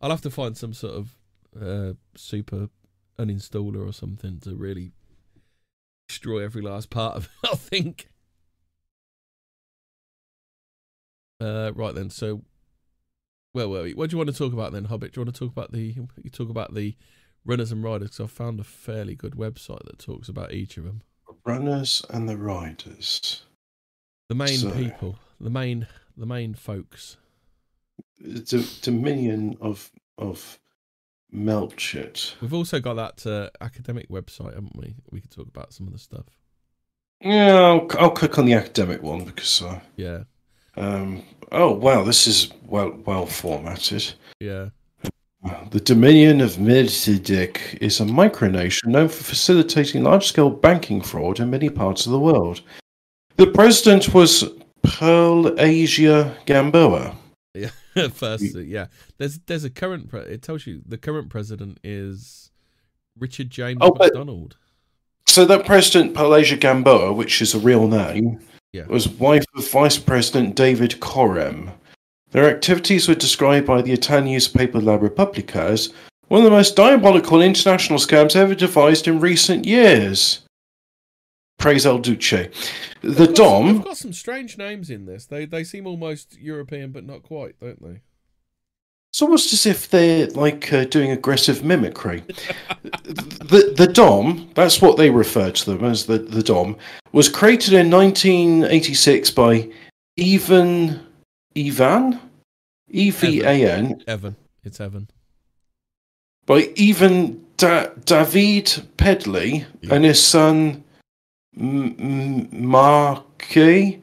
I'll have to find some sort of uh, super uninstaller or something to really destroy every last part of it. I think. Uh, right then, so well, well, what do you want to talk about then, Hobbit? Do you want to talk about the you talk about the runners and riders? Because I found a fairly good website that talks about each of them. Runners and the riders. The main so, people, the main the main folks. The Dominion of of Melchett. We've also got that uh, academic website, haven't we? We can talk about some of the stuff. Yeah, I'll, I'll click on the academic one because. Uh, yeah. Um, oh wow, this is well well formatted. Yeah. The Dominion of Melchizedek is a micronation known for facilitating large-scale banking fraud in many parts of the world. The president was Pearlasia Gamboa. Yeah, first, uh, yeah. There's there's a current. Pre- it tells you the current president is Richard James Oh, McDonald. So that President Pearlasia Gamboa, which is a real name, Yeah. was wife of Vice President David Korem. Their activities were described by the Italian newspaper La Repubblica as one of the most diabolical international scams ever devised in recent years. Praise El Duce. The They've got some- Dom, They've got some strange names in this. They they seem almost European, but not quite, don't they? it's almost as if they're like uh, doing aggressive mimicry. the the Dom, that's what they refer to them as the, the Dom, was created in 1986 by Evan Ivan E V A N Evan, it's Evan. by Ivan da- David Pedley Yeah. and his son M- Marquis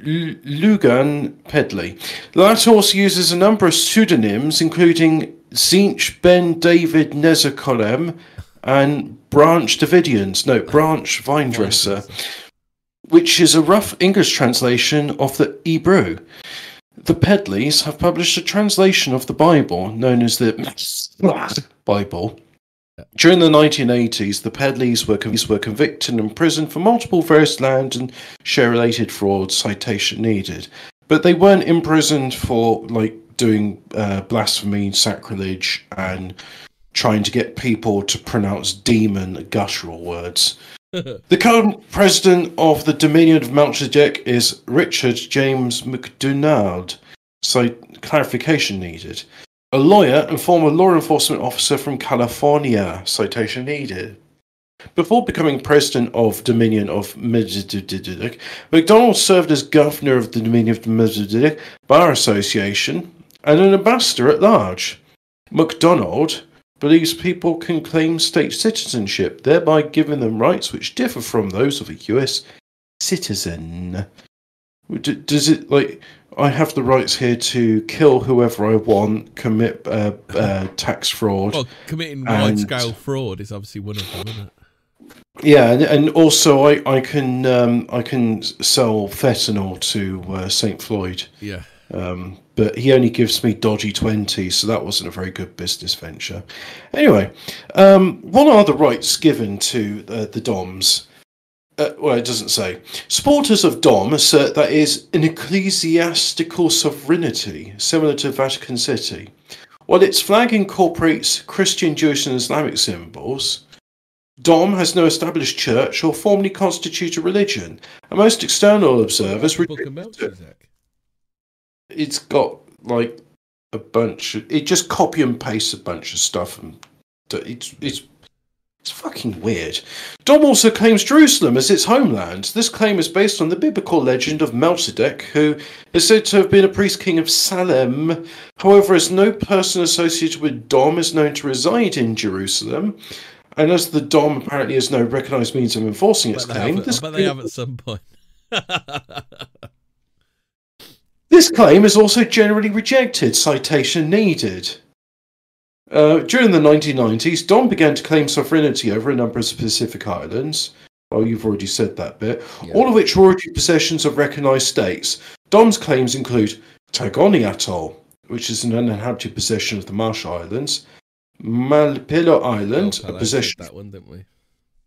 L- Lugan Pedley. The latter also uses a number of pseudonyms, including Zinch Ben David Nezakolem and Branch Davidians. No, Branch Vinedresser, which is a rough English translation of the Hebrew. The Pedleys have published a translation of the Bible known as the Bible. During the 1980s, the Pedleys were, con- were convicted and imprisoned for multiple various land and share related frauds, citation needed. But they weren't imprisoned for like doing uh, blasphemy, sacrilege, and trying to get people to pronounce demon guttural words. The current president of the Dominion of Melchizedek is Richard James McDonald. So, clarification needed. A lawyer and former law enforcement officer from California. Citation needed. Before becoming president of Dominion of Melchizedek, McDonald served as governor of the Dominion of Melchizedek Bar Association and an ambassador at large. McDonald believes people can claim state citizenship, thereby giving them rights which differ from those of a US citizen. D- Does it like I have the rights here to kill whoever I want, commit uh, uh, tax fraud? Well, committing wide scale fraud is obviously one of them, isn't it? Yeah, and, and also I I can um, I can sell fentanyl to uh, Saint Floyd, Yeah. um, but he only gives me dodgy twenty, so that wasn't a very good business venture. Anyway, um, what are the rights given to uh, the Doms? Uh, well, it doesn't say. Supporters of Dom assert that is an ecclesiastical sovereignty similar to Vatican City. While its flag incorporates Christian, Jewish, and Islamic symbols, Dom has no established church or formally constituted religion, and most external observers it. Melchizedek. It's got like a bunch. Of, it just copy and paste a bunch of stuff, and it's it's it's fucking weird. Dom also claims Jerusalem as its homeland. This claim is based on the biblical legend of Melchizedek, who is said to have been a priest king of Salem. However, as no person associated with Dom is known to reside in Jerusalem, and as the Dom apparently has no recognised means of enforcing its claim, this but they have at some point. This claim is also generally rejected, citation needed. Uh, during the 1990s, Dom began to claim sovereignty over a number of specific islands. Well, you've already said that bit. Yeah. All of which were already possessions of recognised states. Dom's claims include Tagoni Atoll, which is an uninhabited possession of the Marshall Islands, Malpelo Island, Oh, a possession that one, didn't we?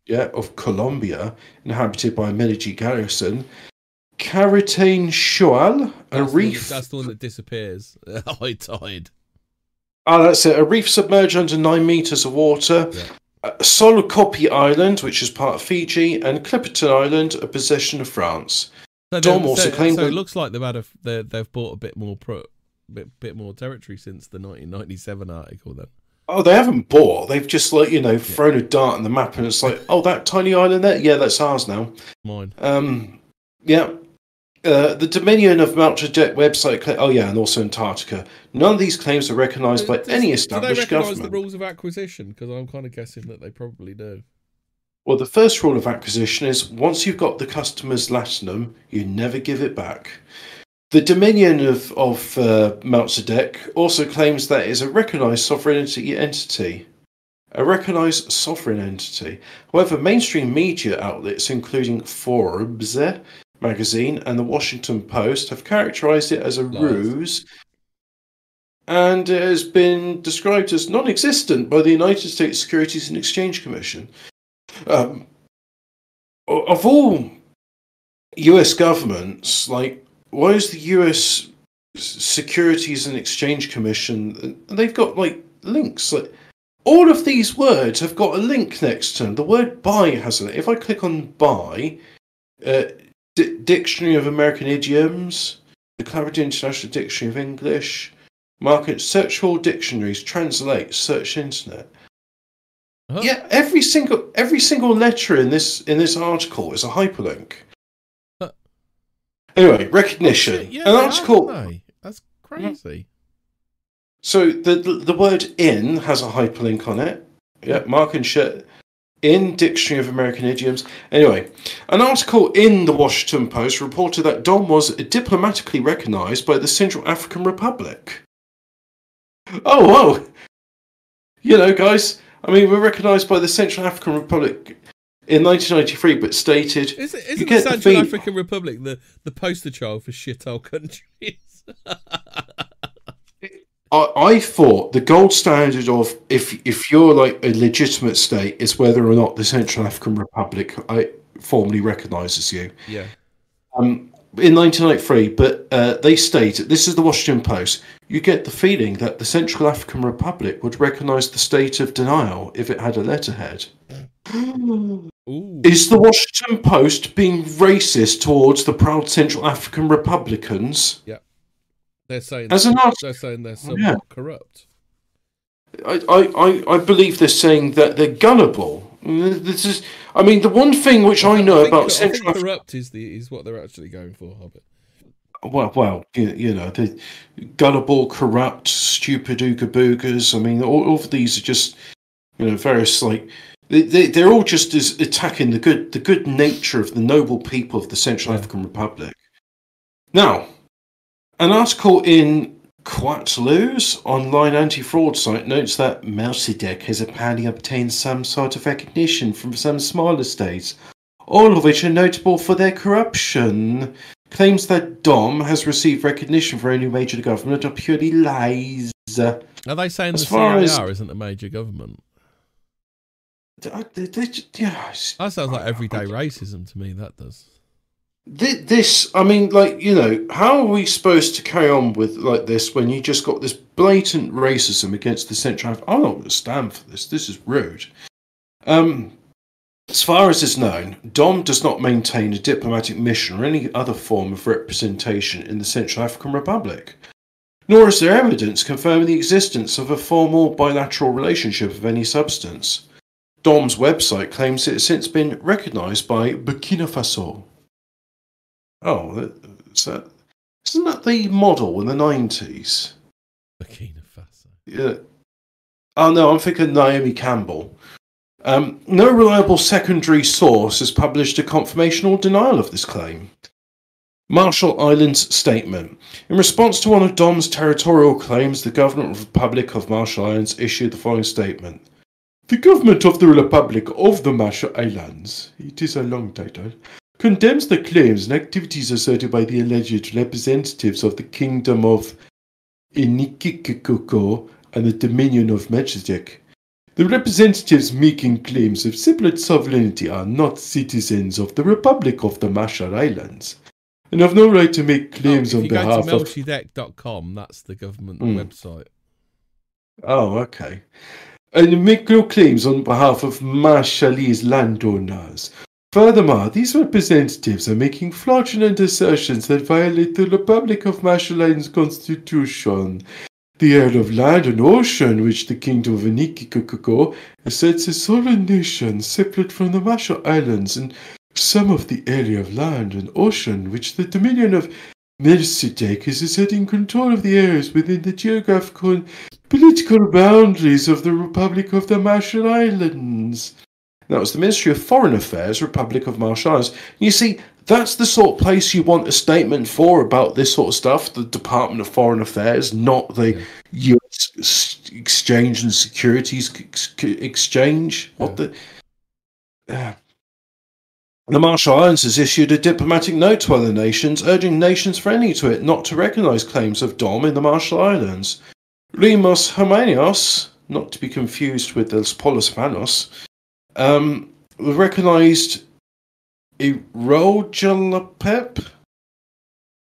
yeah, of Colombia, inhabited by a Medici garrison, Karitane Shoal, a That's the reef that's the one that disappears. High tide. Ah, that's it. A reef submerged under nine meters of water. Yeah. Uh, Solokopi Island, which is part of Fiji, and Clipperton Island, a possession of France. So Dom also so, claimed so it looks like they've had a they they've bought a bit more pro, bit bit more territory since the 1997 article. Then Oh, they haven't bought. They've just like you know thrown a dart on the map, and it's like, oh, that tiny island there, yeah, that's ours now. mine. Um, yeah. Uh, the Dominion of Melchizedek website. Cla- oh, yeah, and also Antarctica. None of these claims are recognised by any do established they government. the rules of acquisition? Because I'm kind of guessing that they probably do. Well, the first rule of acquisition is once you've got the customer's latinum, you never give it back. The Dominion of, of uh, Melchizedek also claims that it is a recognised sovereignty entity. A recognised sovereign entity. However, mainstream media outlets, including Forbes magazine and the Washington Post, have characterised it as a Lies. ruse and it has been described as non existent by the United States Securities and Exchange Commission. Um, of all US governments, like, why is the US Securities and Exchange Commission, they've got like links, like, all of these words have got a link next to them. The word buy hasn't. If I click on buy, uh, D- Dictionary of American Idioms, the Collaborative International Dictionary of English, market search all dictionaries, translate, search internet. Yeah, every single every single letter in this in this article is a hyperlink. Huh. Anyway, recognition. Oh, yeah, An article. That's crazy. So the, the, the word in has a hyperlink on it. Yeah, Mark and shit in Dictionary of American Idioms. Anyway, an article in the Washington Post reported that Dom was diplomatically recognized by the Central African Republic. Oh, whoa! You know, guys, I mean, we're recognized by the Central African Republic in 1993, but stated. Is it, isn't the Central the African Republic the, the poster child for shithole countries? I, I thought the gold standard of if if you're like a legitimate state is whether or not the Central African Republic I, formally recognises you. Yeah. Um, in 1993, but uh, they stated this is the Washington Post. You get the feeling that the Central African Republic would recognise the state of denial if it had a letterhead. Is the Washington Post being racist towards the proud Central African Republicans? Yeah. They're saying as an art- they're saying they're oh, somewhat yeah. corrupt. I, I, I believe they're saying that they're gullible. This is, I mean, the one thing which I know I think, about Central corrupt is the is what they're actually going for, Hobbit. Well, well, you, you know, the gullible, corrupt, stupid ooga boogas. I mean, all, all of these are just, you know, various like they, they they're all just as attacking the good the good nature of the noble people of the Central yeah. African Republic. Now, an article in Quatloos online anti-fraud site notes that Melchizedek has apparently obtained some sort of recognition from some smaller states, all of which are notable for their corruption. Claims that Dom has received recognition for any major government are purely lies. Are they saying as the CIR as... isn't a major government? Uh, they, they, yeah, that sounds like everyday racism to me. That does this i mean like you know how are we supposed to carry on with like this when you just got this blatant racism against the central i'm not going to stand for this. This is rude. Um as far as is known dom does not maintain a diplomatic mission or any other form of representation in the central african republic nor is there evidence confirming the existence of a formal bilateral relationship of any substance. Dom's website claims it has since been recognized by burkina faso Oh, is that isn't that the model in the nineties? Burkina Faso. Yeah. Oh no, I'm thinking Naomi Campbell. Um, no reliable secondary source has published a confirmation or denial of this claim. Marshall Islands statement. In response to one of Dom's territorial claims, the Government of the Republic of Marshall Islands issued the following statement. The Government of the Republic of the Marshall Islands, it is a long title, condemns the claims and activities asserted by the alleged representatives of the Kingdom of Inikikiko and the Dominion of Melchizedek. The representatives making claims of separate sovereignty are not citizens of the Republic of the Marshall Islands and have no right to make claims oh, on behalf of. Melchizedek.com, that's the government mm. website. Oh, okay. And make no claims on behalf of Marshallese landowners Furthermore, these representatives are making fraudulent assertions that violate the Republic of Marshall Islands Constitution. The area of land and ocean which the Kingdom of Inikikoko asserts as sovereign nation separate from the Marshall Islands and some of the area of land and ocean which the Dominion of Melchizedek is asserting control of the areas within the geographical and political boundaries of the Republic of the Marshall Islands. That was the Ministry of Foreign Affairs, Republic of Marshall Islands. You see, that's the sort of place you want a statement for about this sort of stuff. The Department of Foreign Affairs, not the yeah. U.S. Exchange and Securities Exchange. What the? Uh, the Marshall Islands has issued a diplomatic note to other nations urging nations friendly to it not to recognise claims of DOM in the Marshall Islands. Limos Hermanios, not to be confused with the Pollos Hermanos, um, recognized Erojalapep.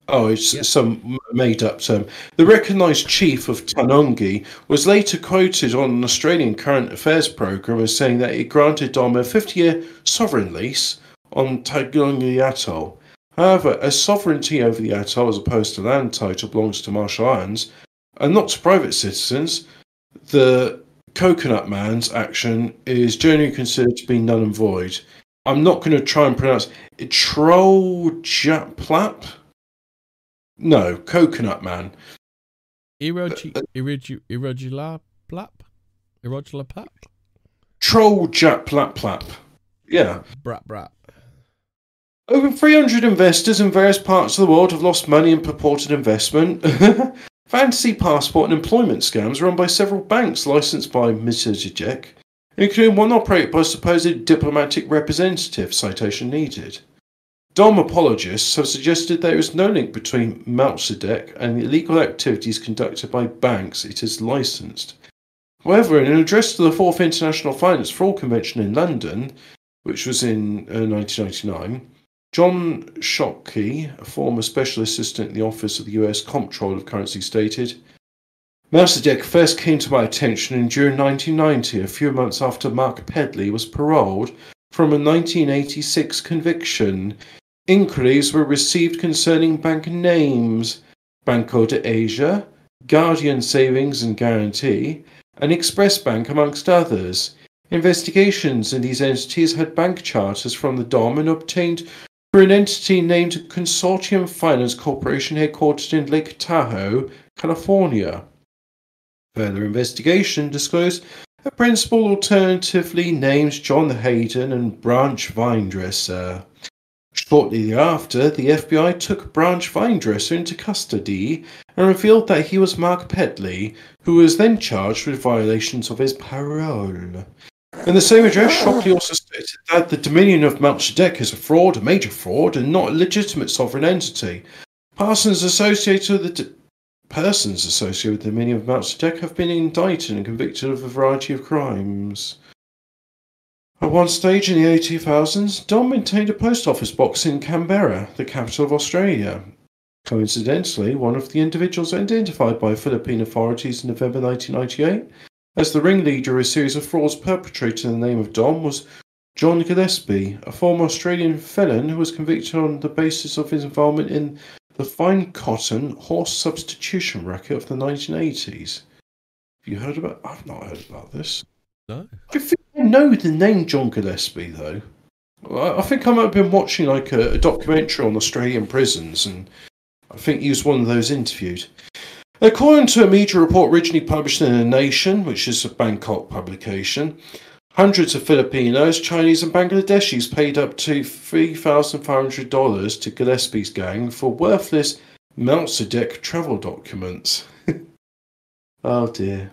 Oh, it's Yep. some made up term. The recognised chief of Tanongi was later quoted on an Australian current affairs programme as saying that he granted Dom a 50 year sovereign lease on Tanongi Atoll. However, as sovereignty over the atoll as opposed to land title belongs to Marshall Islands and not to private citizens, the Coconut Man's action is generally considered to be null and void. I'm not going to try and pronounce it. Troljaplap? No, Coconut Man. Erogi, uh, uh, erogi, erogula plap? Erogula plap? Troljaplaplap. Yeah. Brat brat. Over 300 investors in various parts of the world have lost money in purported investment. Fantasy passport and employment scams run by several banks licensed by Melchizedek, including one operated by supposed diplomatic representative, citation needed. Dom apologists have suggested there is no link between Melchizedek and the illegal activities conducted by banks it has licensed. However, in an address to the Fourth International Finance Fraud Convention in London, which was in uh, 1999, John Shockey, a former special assistant in the Office of the US Comptroller of Currency, stated Melchizedek first came to my attention in June 1990, a few months after Mark Pedley was paroled from a 1986 conviction. Inquiries were received concerning bank names Banco de Asia, Guardian Savings and Guarantee, and Express Bank, amongst others. Investigations in these entities had bank charters from the DOM and obtained for an entity named Consortium Finance Corporation headquartered in Lake Tahoe, California. Further investigation disclosed a principal alternatively named John Hayden and Branch Vinedresser. Shortly thereafter, the FBI took Branch Vinedresser into custody and revealed that he was Mark Pedley, who was then charged with violations of his parole. In the same address, Shockey also stated that the Dominion of Melchizedek is a fraud, a major fraud, and not a legitimate sovereign entity. Persons associated with the persons associated with the Dominion of Melchizedek have been indicted and convicted of a variety of crimes. At one stage in the early 2000s, Dom maintained a post office box in Canberra, the capital of Australia. Coincidentally, one of the individuals identified by Philippine authorities in November 1998 as the ringleader of a series of frauds perpetrated in the name of Dom was John Gillespie, a former Australian felon who was convicted on the basis of his involvement in the fine cotton horse substitution racket of the 1980s. Have you heard about? I've not heard about this. No. I think I know the name John Gillespie though. I I think I might have been watching like a, a documentary on Australian prisons, and I think he was one of those interviewed. According to a media report originally published in The Nation, which is a Bangkok publication, hundreds of Filipinos, Chinese, and Bangladeshis paid up to $3,500 to Gillespie's gang for worthless Melchizedek travel documents. oh dear.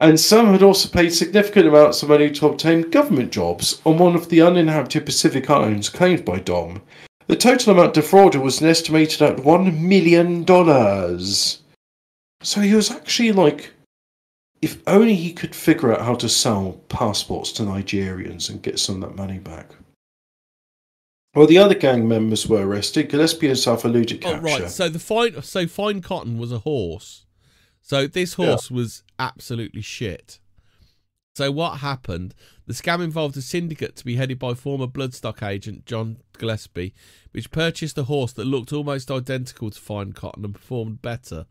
And some had also paid significant amounts of money to obtain government jobs on one of the uninhabited Pacific Islands claimed by Dom. The total amount defrauded was an estimated at $1 million. So he was actually like, if only he could figure out how to sell passports to Nigerians and get some of that money back. Well, the other gang members were arrested. Gillespie himself eluded Oh capture. right. So the fine so fine cotton was a horse. So this Yeah. horse was absolutely shit. So what happened? The scam involved a syndicate to be headed by former Bloodstock agent John Gillespie, which purchased a horse that looked almost identical to Fine Cotton and performed better.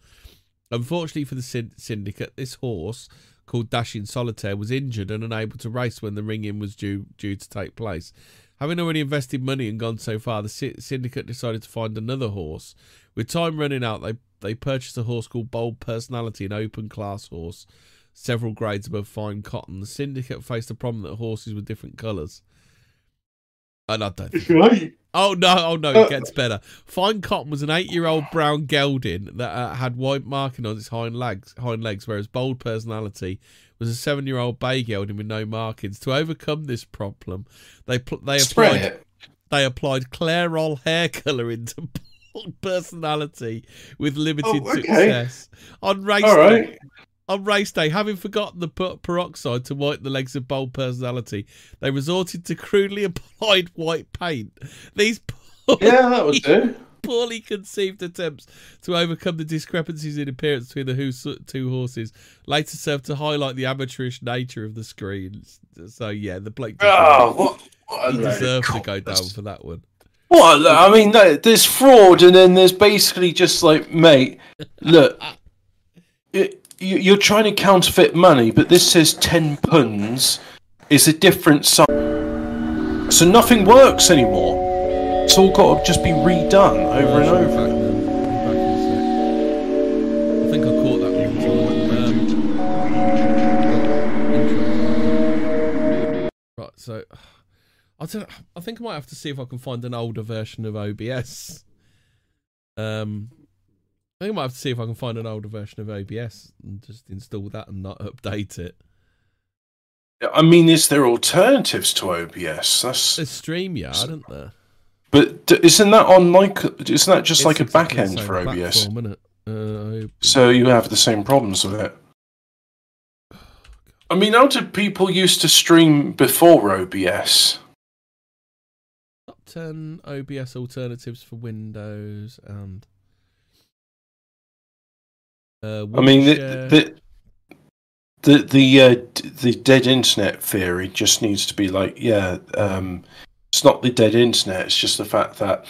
Unfortunately for the syn- syndicate, this horse, called Dashing Solitaire, was injured and unable to race when the ring-in was due due to take place. Having already invested money and gone so far, the sy- syndicate decided to find another horse. With time running out, they they purchased a horse called Bold Personality, an open class horse, several grades above Fine Cotton. The syndicate faced a problem that horses were different colours. And I don't think Right. Oh no! Oh no! Uh, It gets better. Fine Cotton was an eight-year-old brown gelding that uh, had white marking on its hind legs. Hind legs, whereas Bold Personality was a seven-year-old bay gelding with no markings. To overcome this problem, they pl- they applied it. they applied Clairol hair colour into Bold Personality with limited Oh, okay. success. On race All day, right. On race day, having forgotten the peroxide to whiten the legs of bold personality, they resorted to crudely applied white paint. These poor, Yeah, that would do. poorly conceived attempts to overcome the discrepancies in appearance between the two horses later served to highlight the amateurish nature of the screens. So yeah, the bloke Oh, what? what he deserves to go down for that one. What? I mean, no, there's fraud, and then there's basically just like, mate, look, it, you're trying to counterfeit money, but this says ten puns is a different size, so nothing works anymore. It's all got to just be redone over and over. I think I caught that. Um, right, so I don't. I think I might have to see if I can find an older version of OBS. Um, I think I might have to see if I can find an older version of OBS and just install that and not update it. I mean, is there alternatives to OBS? That's There's StreamYard, isn't there? but d- isn't that on like isn't that just It's like a exactly back end for OBS? Uh, So you have the same problems with it. I mean, how did people used to stream before OBS? Top 10 OBS alternatives for Windows and. Uh, I mean, the the the the, uh, the dead internet theory just needs to be like, yeah, um, it's not the dead internet. It's just the fact that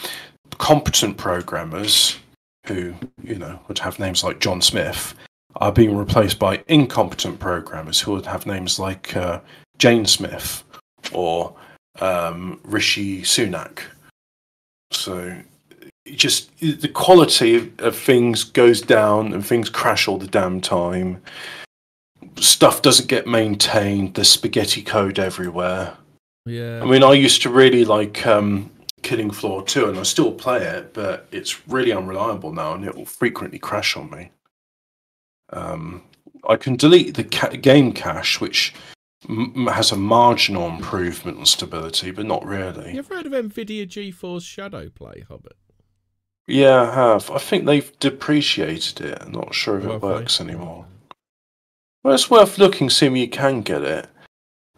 competent programmers who you know would have names like John Smith are being replaced by incompetent programmers who would have names like uh, Jane Smith or um, Rishi Sunak. So just the quality of, of things goes down and things crash all the damn time. Stuff doesn't get maintained. There's spaghetti code everywhere. yeah. I mean, I used to really like um, Killing Floor 2, and I still play it, but it's really unreliable now, and it will frequently crash on me. Um, I can delete the ca- game cache, which m- has a marginal improvement on stability, but not really. you ever heard of NVIDIA GeForce Shadow Play, Hobbit? Yeah, I have. I think they've depreciated it. I'm not sure if it works anymore. Well, it's worth looking, seeing if you can get it.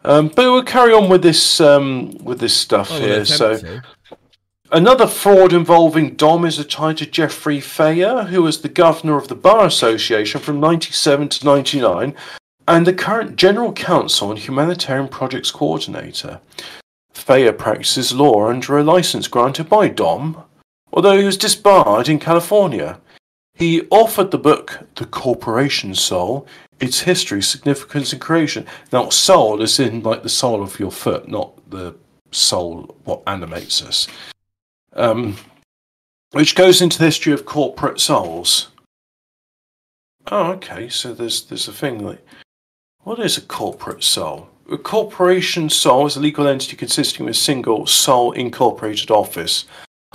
Um, but we'll carry on with this um, with this stuff Oh, here. So, to. another fraud involving Dom is tied to Jeffrey Fayer, who was the governor of the Bar Association from 97 to 99, and the current general counsel and humanitarian projects coordinator. Fayer practices law under a license granted by Dom, although he was disbarred in California. He authored the book The Corporation Sole, Its History, Significance and Creation. Now, sole is in like the sole of your foot, not the soul, what animates us. Um, which goes into the history of corporate soles. Oh, okay. So there's there's a thing like, what is a corporate sole? A corporation sole is a legal entity consisting of a single sole incorporated office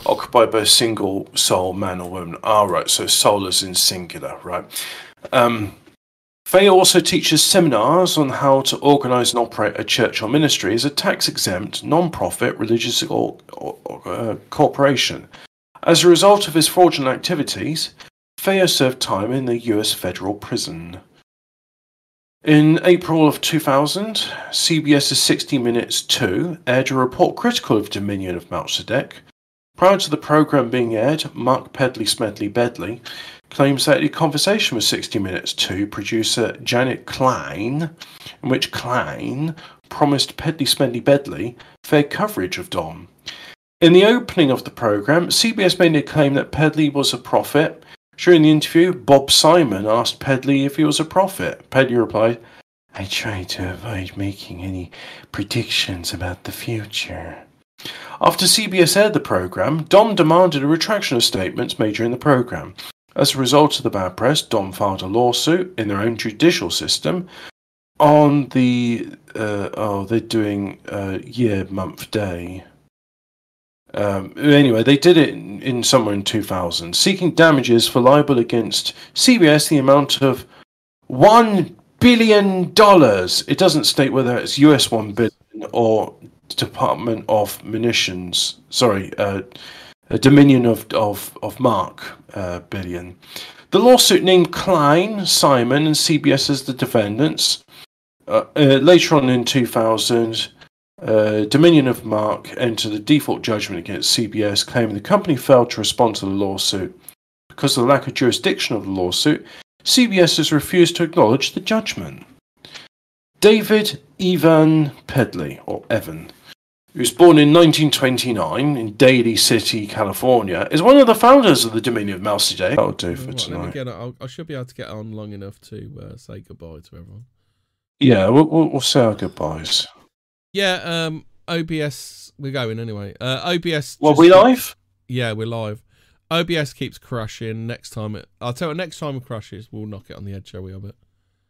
occupied by a single sole man or woman. Ah, right. So sole is in singular, right? Um, Faye also teaches seminars on how to organize and operate a church or ministry as a tax exempt, non profit religious or, or, or, uh, corporation. As a result of his fraudulent activities, Faye served time in the US federal prison. In April of 2000, CBS's 60 Minutes 2 aired a report critical of Dominion of Melchizedek. Prior to the program being aired, Mark Pedley Smedley Bedley claims that a conversation with 60 Minutes 2 producer Janet Klein, in which Klein promised Pedley Smedley Bedley fair coverage of Dom. In the opening of the program, CBS made a claim that Pedley was a prophet. During the interview, Bob Simon asked Pedley if he was a prophet. Pedley replied, I try to avoid making any predictions about the future. After CBS aired the program, Dom demanded a retraction of statements made during the program. As a result of the bad press, Dom filed a lawsuit in their own judicial system on the uh, oh they're doing uh, year month day. Um, anyway, they did it in, in somewhere in 2000, seeking damages for libel against CBS the amount of one billion dollars. It doesn't state whether it's US 1 billion or Department of Munitions. Sorry, uh, dominion of of of mark uh, billion. The lawsuit named Klein, Simon, and CBS as the defendants. Uh, uh, later on in 2000, uh, Dominion of Mark entered a default judgment against CBS, claiming the company failed to respond to the lawsuit. Because of the lack of jurisdiction of the lawsuit, CBS has refused to acknowledge the judgment. David Ivan Pedley, or Evan, who was born in 1929 in Daly City, California, is one of the founders of the Dominion of Melchizedek. That'll do for Right, tonight. get. I'll, I should be able to get on long enough to uh, say goodbye to everyone. Yeah, we'll, we'll, we'll say our goodbyes. Yeah. Um. OBS. We're going anyway. Uh. OBS. Well, we keep- live? Yeah, we're live. OBS keeps crashing. Next time it, I'll tell you. Next time it crashes, we'll knock it on the head, shall we? Of it.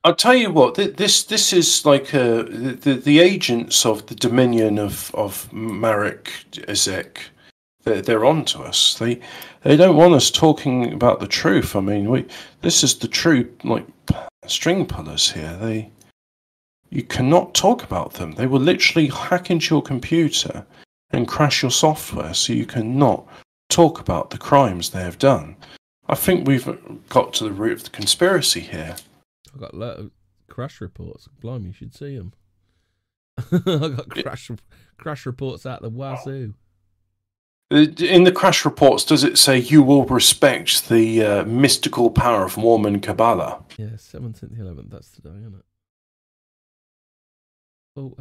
I'll tell you what. th- This this is like the the the agents of the Dominion of of Marek Ezek. They're, they're on to us. They they don't want us talking about the truth. I mean, we this is the true like string pullers here. They you cannot talk about them. They will literally hack into your computer and crash your software, so you cannot talk about the crimes they have done. I think we've got to the root of the conspiracy here. I've got lot of crash reports. Blimey, you should see them. I got crash crash reports out the wazoo. Uh, In the crash reports, does it say you will respect the uh, mystical power of Mormon Kabbalah? Yeah, seventeenth, eleventh. That's today, isn't it? Oh.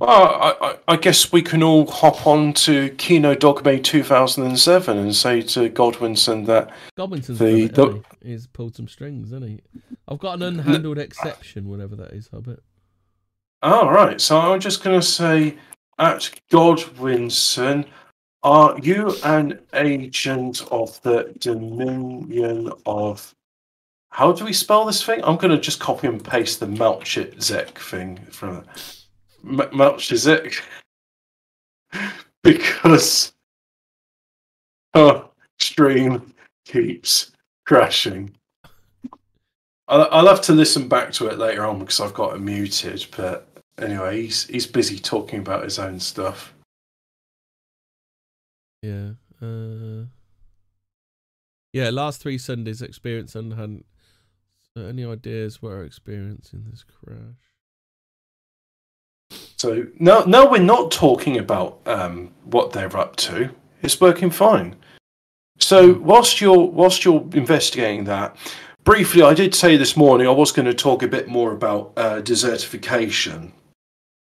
Well, I, I, I guess we can all hop on to Kino Dogme 2007 and say to Godwinson that Gobinson's The it, He's pulled some strings, hasn't he? I've got an unhandled exception, whatever that is, Hobbit. All ah, right, so I'm just going to say at Godwinson, are you an agent of the Dominion of. How do we spell this thing? I'm going to just copy and paste the Melchizedek thing from M- Melchizedek because oh, stream keeps crashing. I'll, have to listen back to it later on because I've got it muted. But anyway, he's he's busy talking about his own stuff. Yeah. Uh, yeah, last three Sundays experience and had so any ideas what are experiencing this crash? So no, no, we're not talking about um, what they're up to. It's working fine. So whilst you're whilst you're investigating that, briefly, I did say this morning I was going to talk a bit more about uh, desertification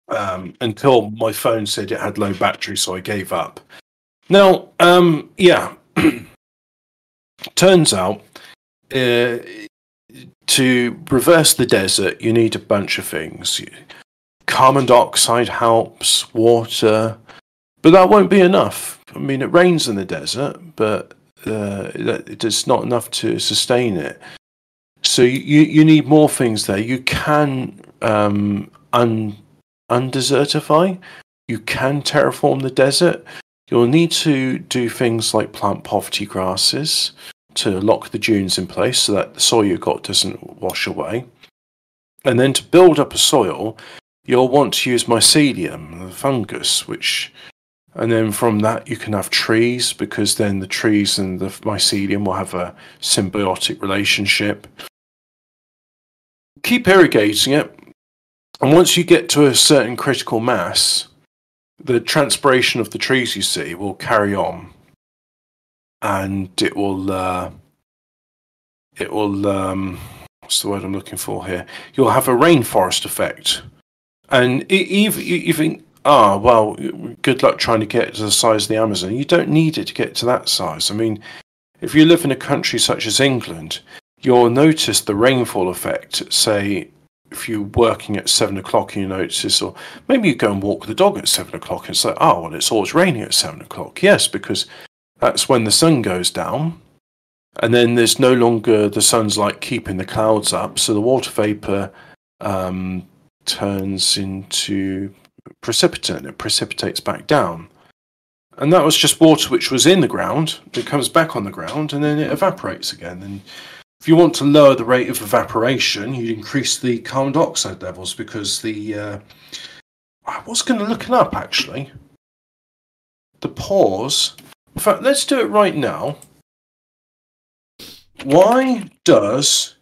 um, until my phone said it had low battery, so I gave up. Now, um, yeah, turns out uh, to reverse the desert, you need a bunch of things carbon dioxide helps, water, but that won't be enough. I mean, it rains in the desert, but uh, it's not enough to sustain it. So you you need more things there. You can um, un undesertify. You can terraform the desert. You'll need to do things like plant poverty grasses to lock the dunes in place so that the soil you've got doesn't wash away. And then to build up a soil, you'll want to use mycelium, the fungus, which, and then from that you can have trees because then the trees and the mycelium will have a symbiotic relationship. Keep irrigating it, and once you get to a certain critical mass, the transpiration of the trees you see will carry on, and it will, uh, it will, um, what's the word I'm looking for here? You'll have a rainforest effect and e- you think, ah well, good luck trying to get to the size of the Amazon. You don't need it to get to that size. I mean, if you live in a country such as England, you'll notice the rainfall effect. Say, if you're working at seven o'clock and you notice, or maybe you go and walk the dog at seven o'clock and say, oh well, it's always raining at seven o'clock. Yes, because that's when the sun goes down. And then there's no longer the sun's like keeping the clouds up, so the water vapor um, turns into precipitate. and It precipitates back down. And that was just water which was in the ground. It comes back on the ground and then it evaporates again. And if you want to lower the rate of evaporation, you increase the carbon dioxide levels because the. Uh, I was going to look it up actually. The pores In fact, let's do it right now. Why does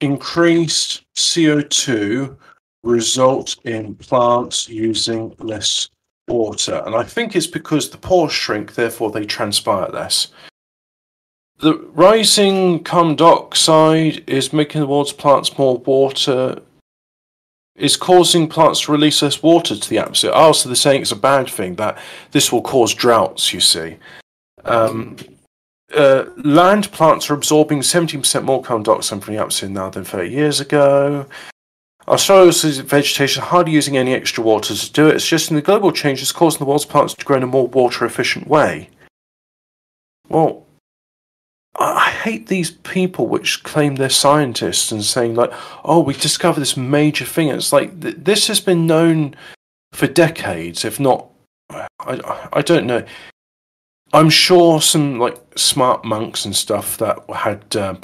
increased CO2 result in plants using less water? And I think it's because the pores shrink, therefore they transpire less. The rising carbon dioxide is making the world's plants more water, is causing plants to release less water to the atmosphere. Oh, so they're saying it's a bad thing, that this will cause droughts, you see. Um, uh, land plants are absorbing 17% more carbon dioxide from the atmosphere now than 30 years ago. Our soils vegetation hardly using any extra water to do it. It's just in the global change changes causing the world's plants to grow in a more water efficient way. Well, I hate these people which claim they're scientists and saying like, "Oh, we discovered this major thing." It's like th- this has been known for decades, if not, I I don't know. I'm sure some like smart monks and stuff that had uh,